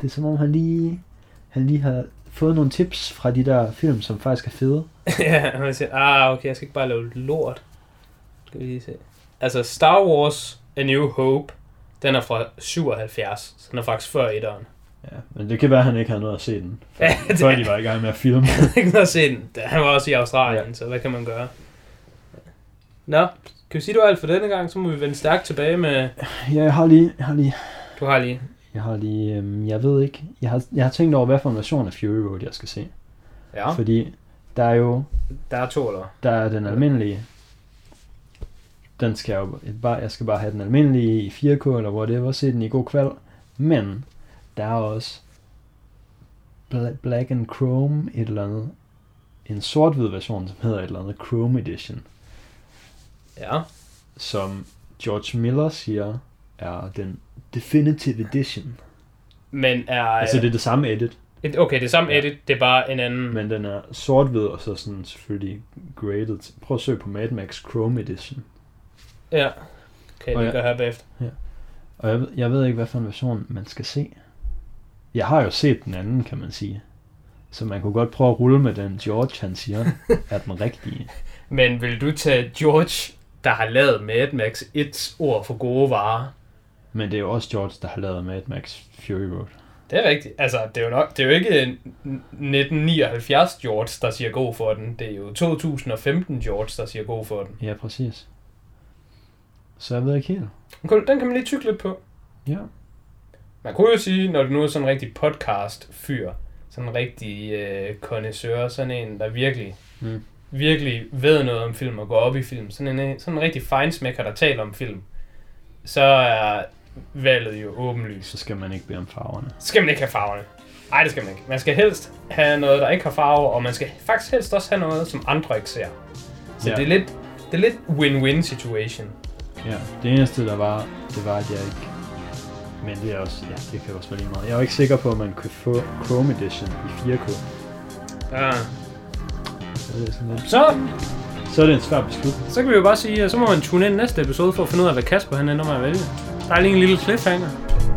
Det er som om, han lige, han lige har fået nogle tips fra de der film, som faktisk er fede. <laughs> ja, jeg siger, ah, okay, jeg skal ikke bare lave lort. Skal vi lige se. Altså, Star Wars A New Hope, den er fra 77, så den er faktisk før etteren. Ja, men det kan være, at han ikke har noget at se den, <laughs> før, Ja, det- før de var i gang med at filme. <laughs> ikke noget at se den. Han var også i Australien, Ja. så hvad kan man gøre? Nå, kan vi sige, du alt for denne gang, så må vi vende stærkt tilbage med... Ja, jeg har lige, jeg har lige, Du har lige... jeg har lige, øhm, jeg ved ikke, jeg har, jeg har tænkt over, hvad for en version af Fury Road, jeg skal se. Ja, Fordi der er jo, der er to, eller? der er den almindelige, den skal jeg jo, bare, jeg skal bare have den almindelige i 4K, eller whatever, se den i god kval. Men, der er også Bla- Black and Chrome et eller andet, en sort-hvid version, som hedder et eller andet Chrome Edition, Ja, som George Miller siger, er den Definitive Edition. men er... Altså det er det samme edit, et- Okay, det er samme Ja. edit, det er bare en anden... men den er sort-hvid, og så sådan selvfølgelig graded. Prøv at søge på Mad Max Chrome Edition. Ja, okay, Og det jeg- gør her bagefter. Og jeg, ved- jeg ved ikke, hvad for en version man skal se. Jeg har jo set den anden, kan man sige. Så man kunne godt prøve at rulle med den George, han siger, <laughs> er den rigtige. Men vil du tage George, der har lavet Mad Max et ord for gode varer? Men det er jo også George, der har lavet Mad Max Fury Road. Det er rigtigt. Altså, det er jo, nok, det er jo ikke en 1979 George, der siger god for den. Det er jo 2015 George, der siger god for den. Ja, præcis. Så jeg ved ikke helt. Den den kan man lige tykke lidt på. Ja. Man kunne jo sige, når du nu er sådan en rigtig podcast-fyr, sådan en rigtig øh, connoisseur, sådan en, der virkelig, Mm. virkelig ved noget om film og går op i film, sådan en, sådan en rigtig fejnsmækker, der taler om film, så er valget jo åbenlyst. Så skal man ikke bede om farverne. Så skal man ikke have farverne. Nej, det skal man ikke. Man skal helst have noget, der ikke har farver, og man skal faktisk helst også have noget, som andre ikke ser. Så Ja. det er lidt, det er lidt win-win situation. Ja, det eneste der var, det var, at jeg ikke... Men det er også, ja, det kan også være lige meget. Jeg er ikke sikker på, at man kan få Chrome Edition i 4K. Ja. Så det er sådan lidt... Så, Så er det en svær beslutning. så kan vi jo bare sige, at så må man tune ind næste episode for at finde ud af, hvad Kasper han ender med at vælge. Silent Little Cliffhanger.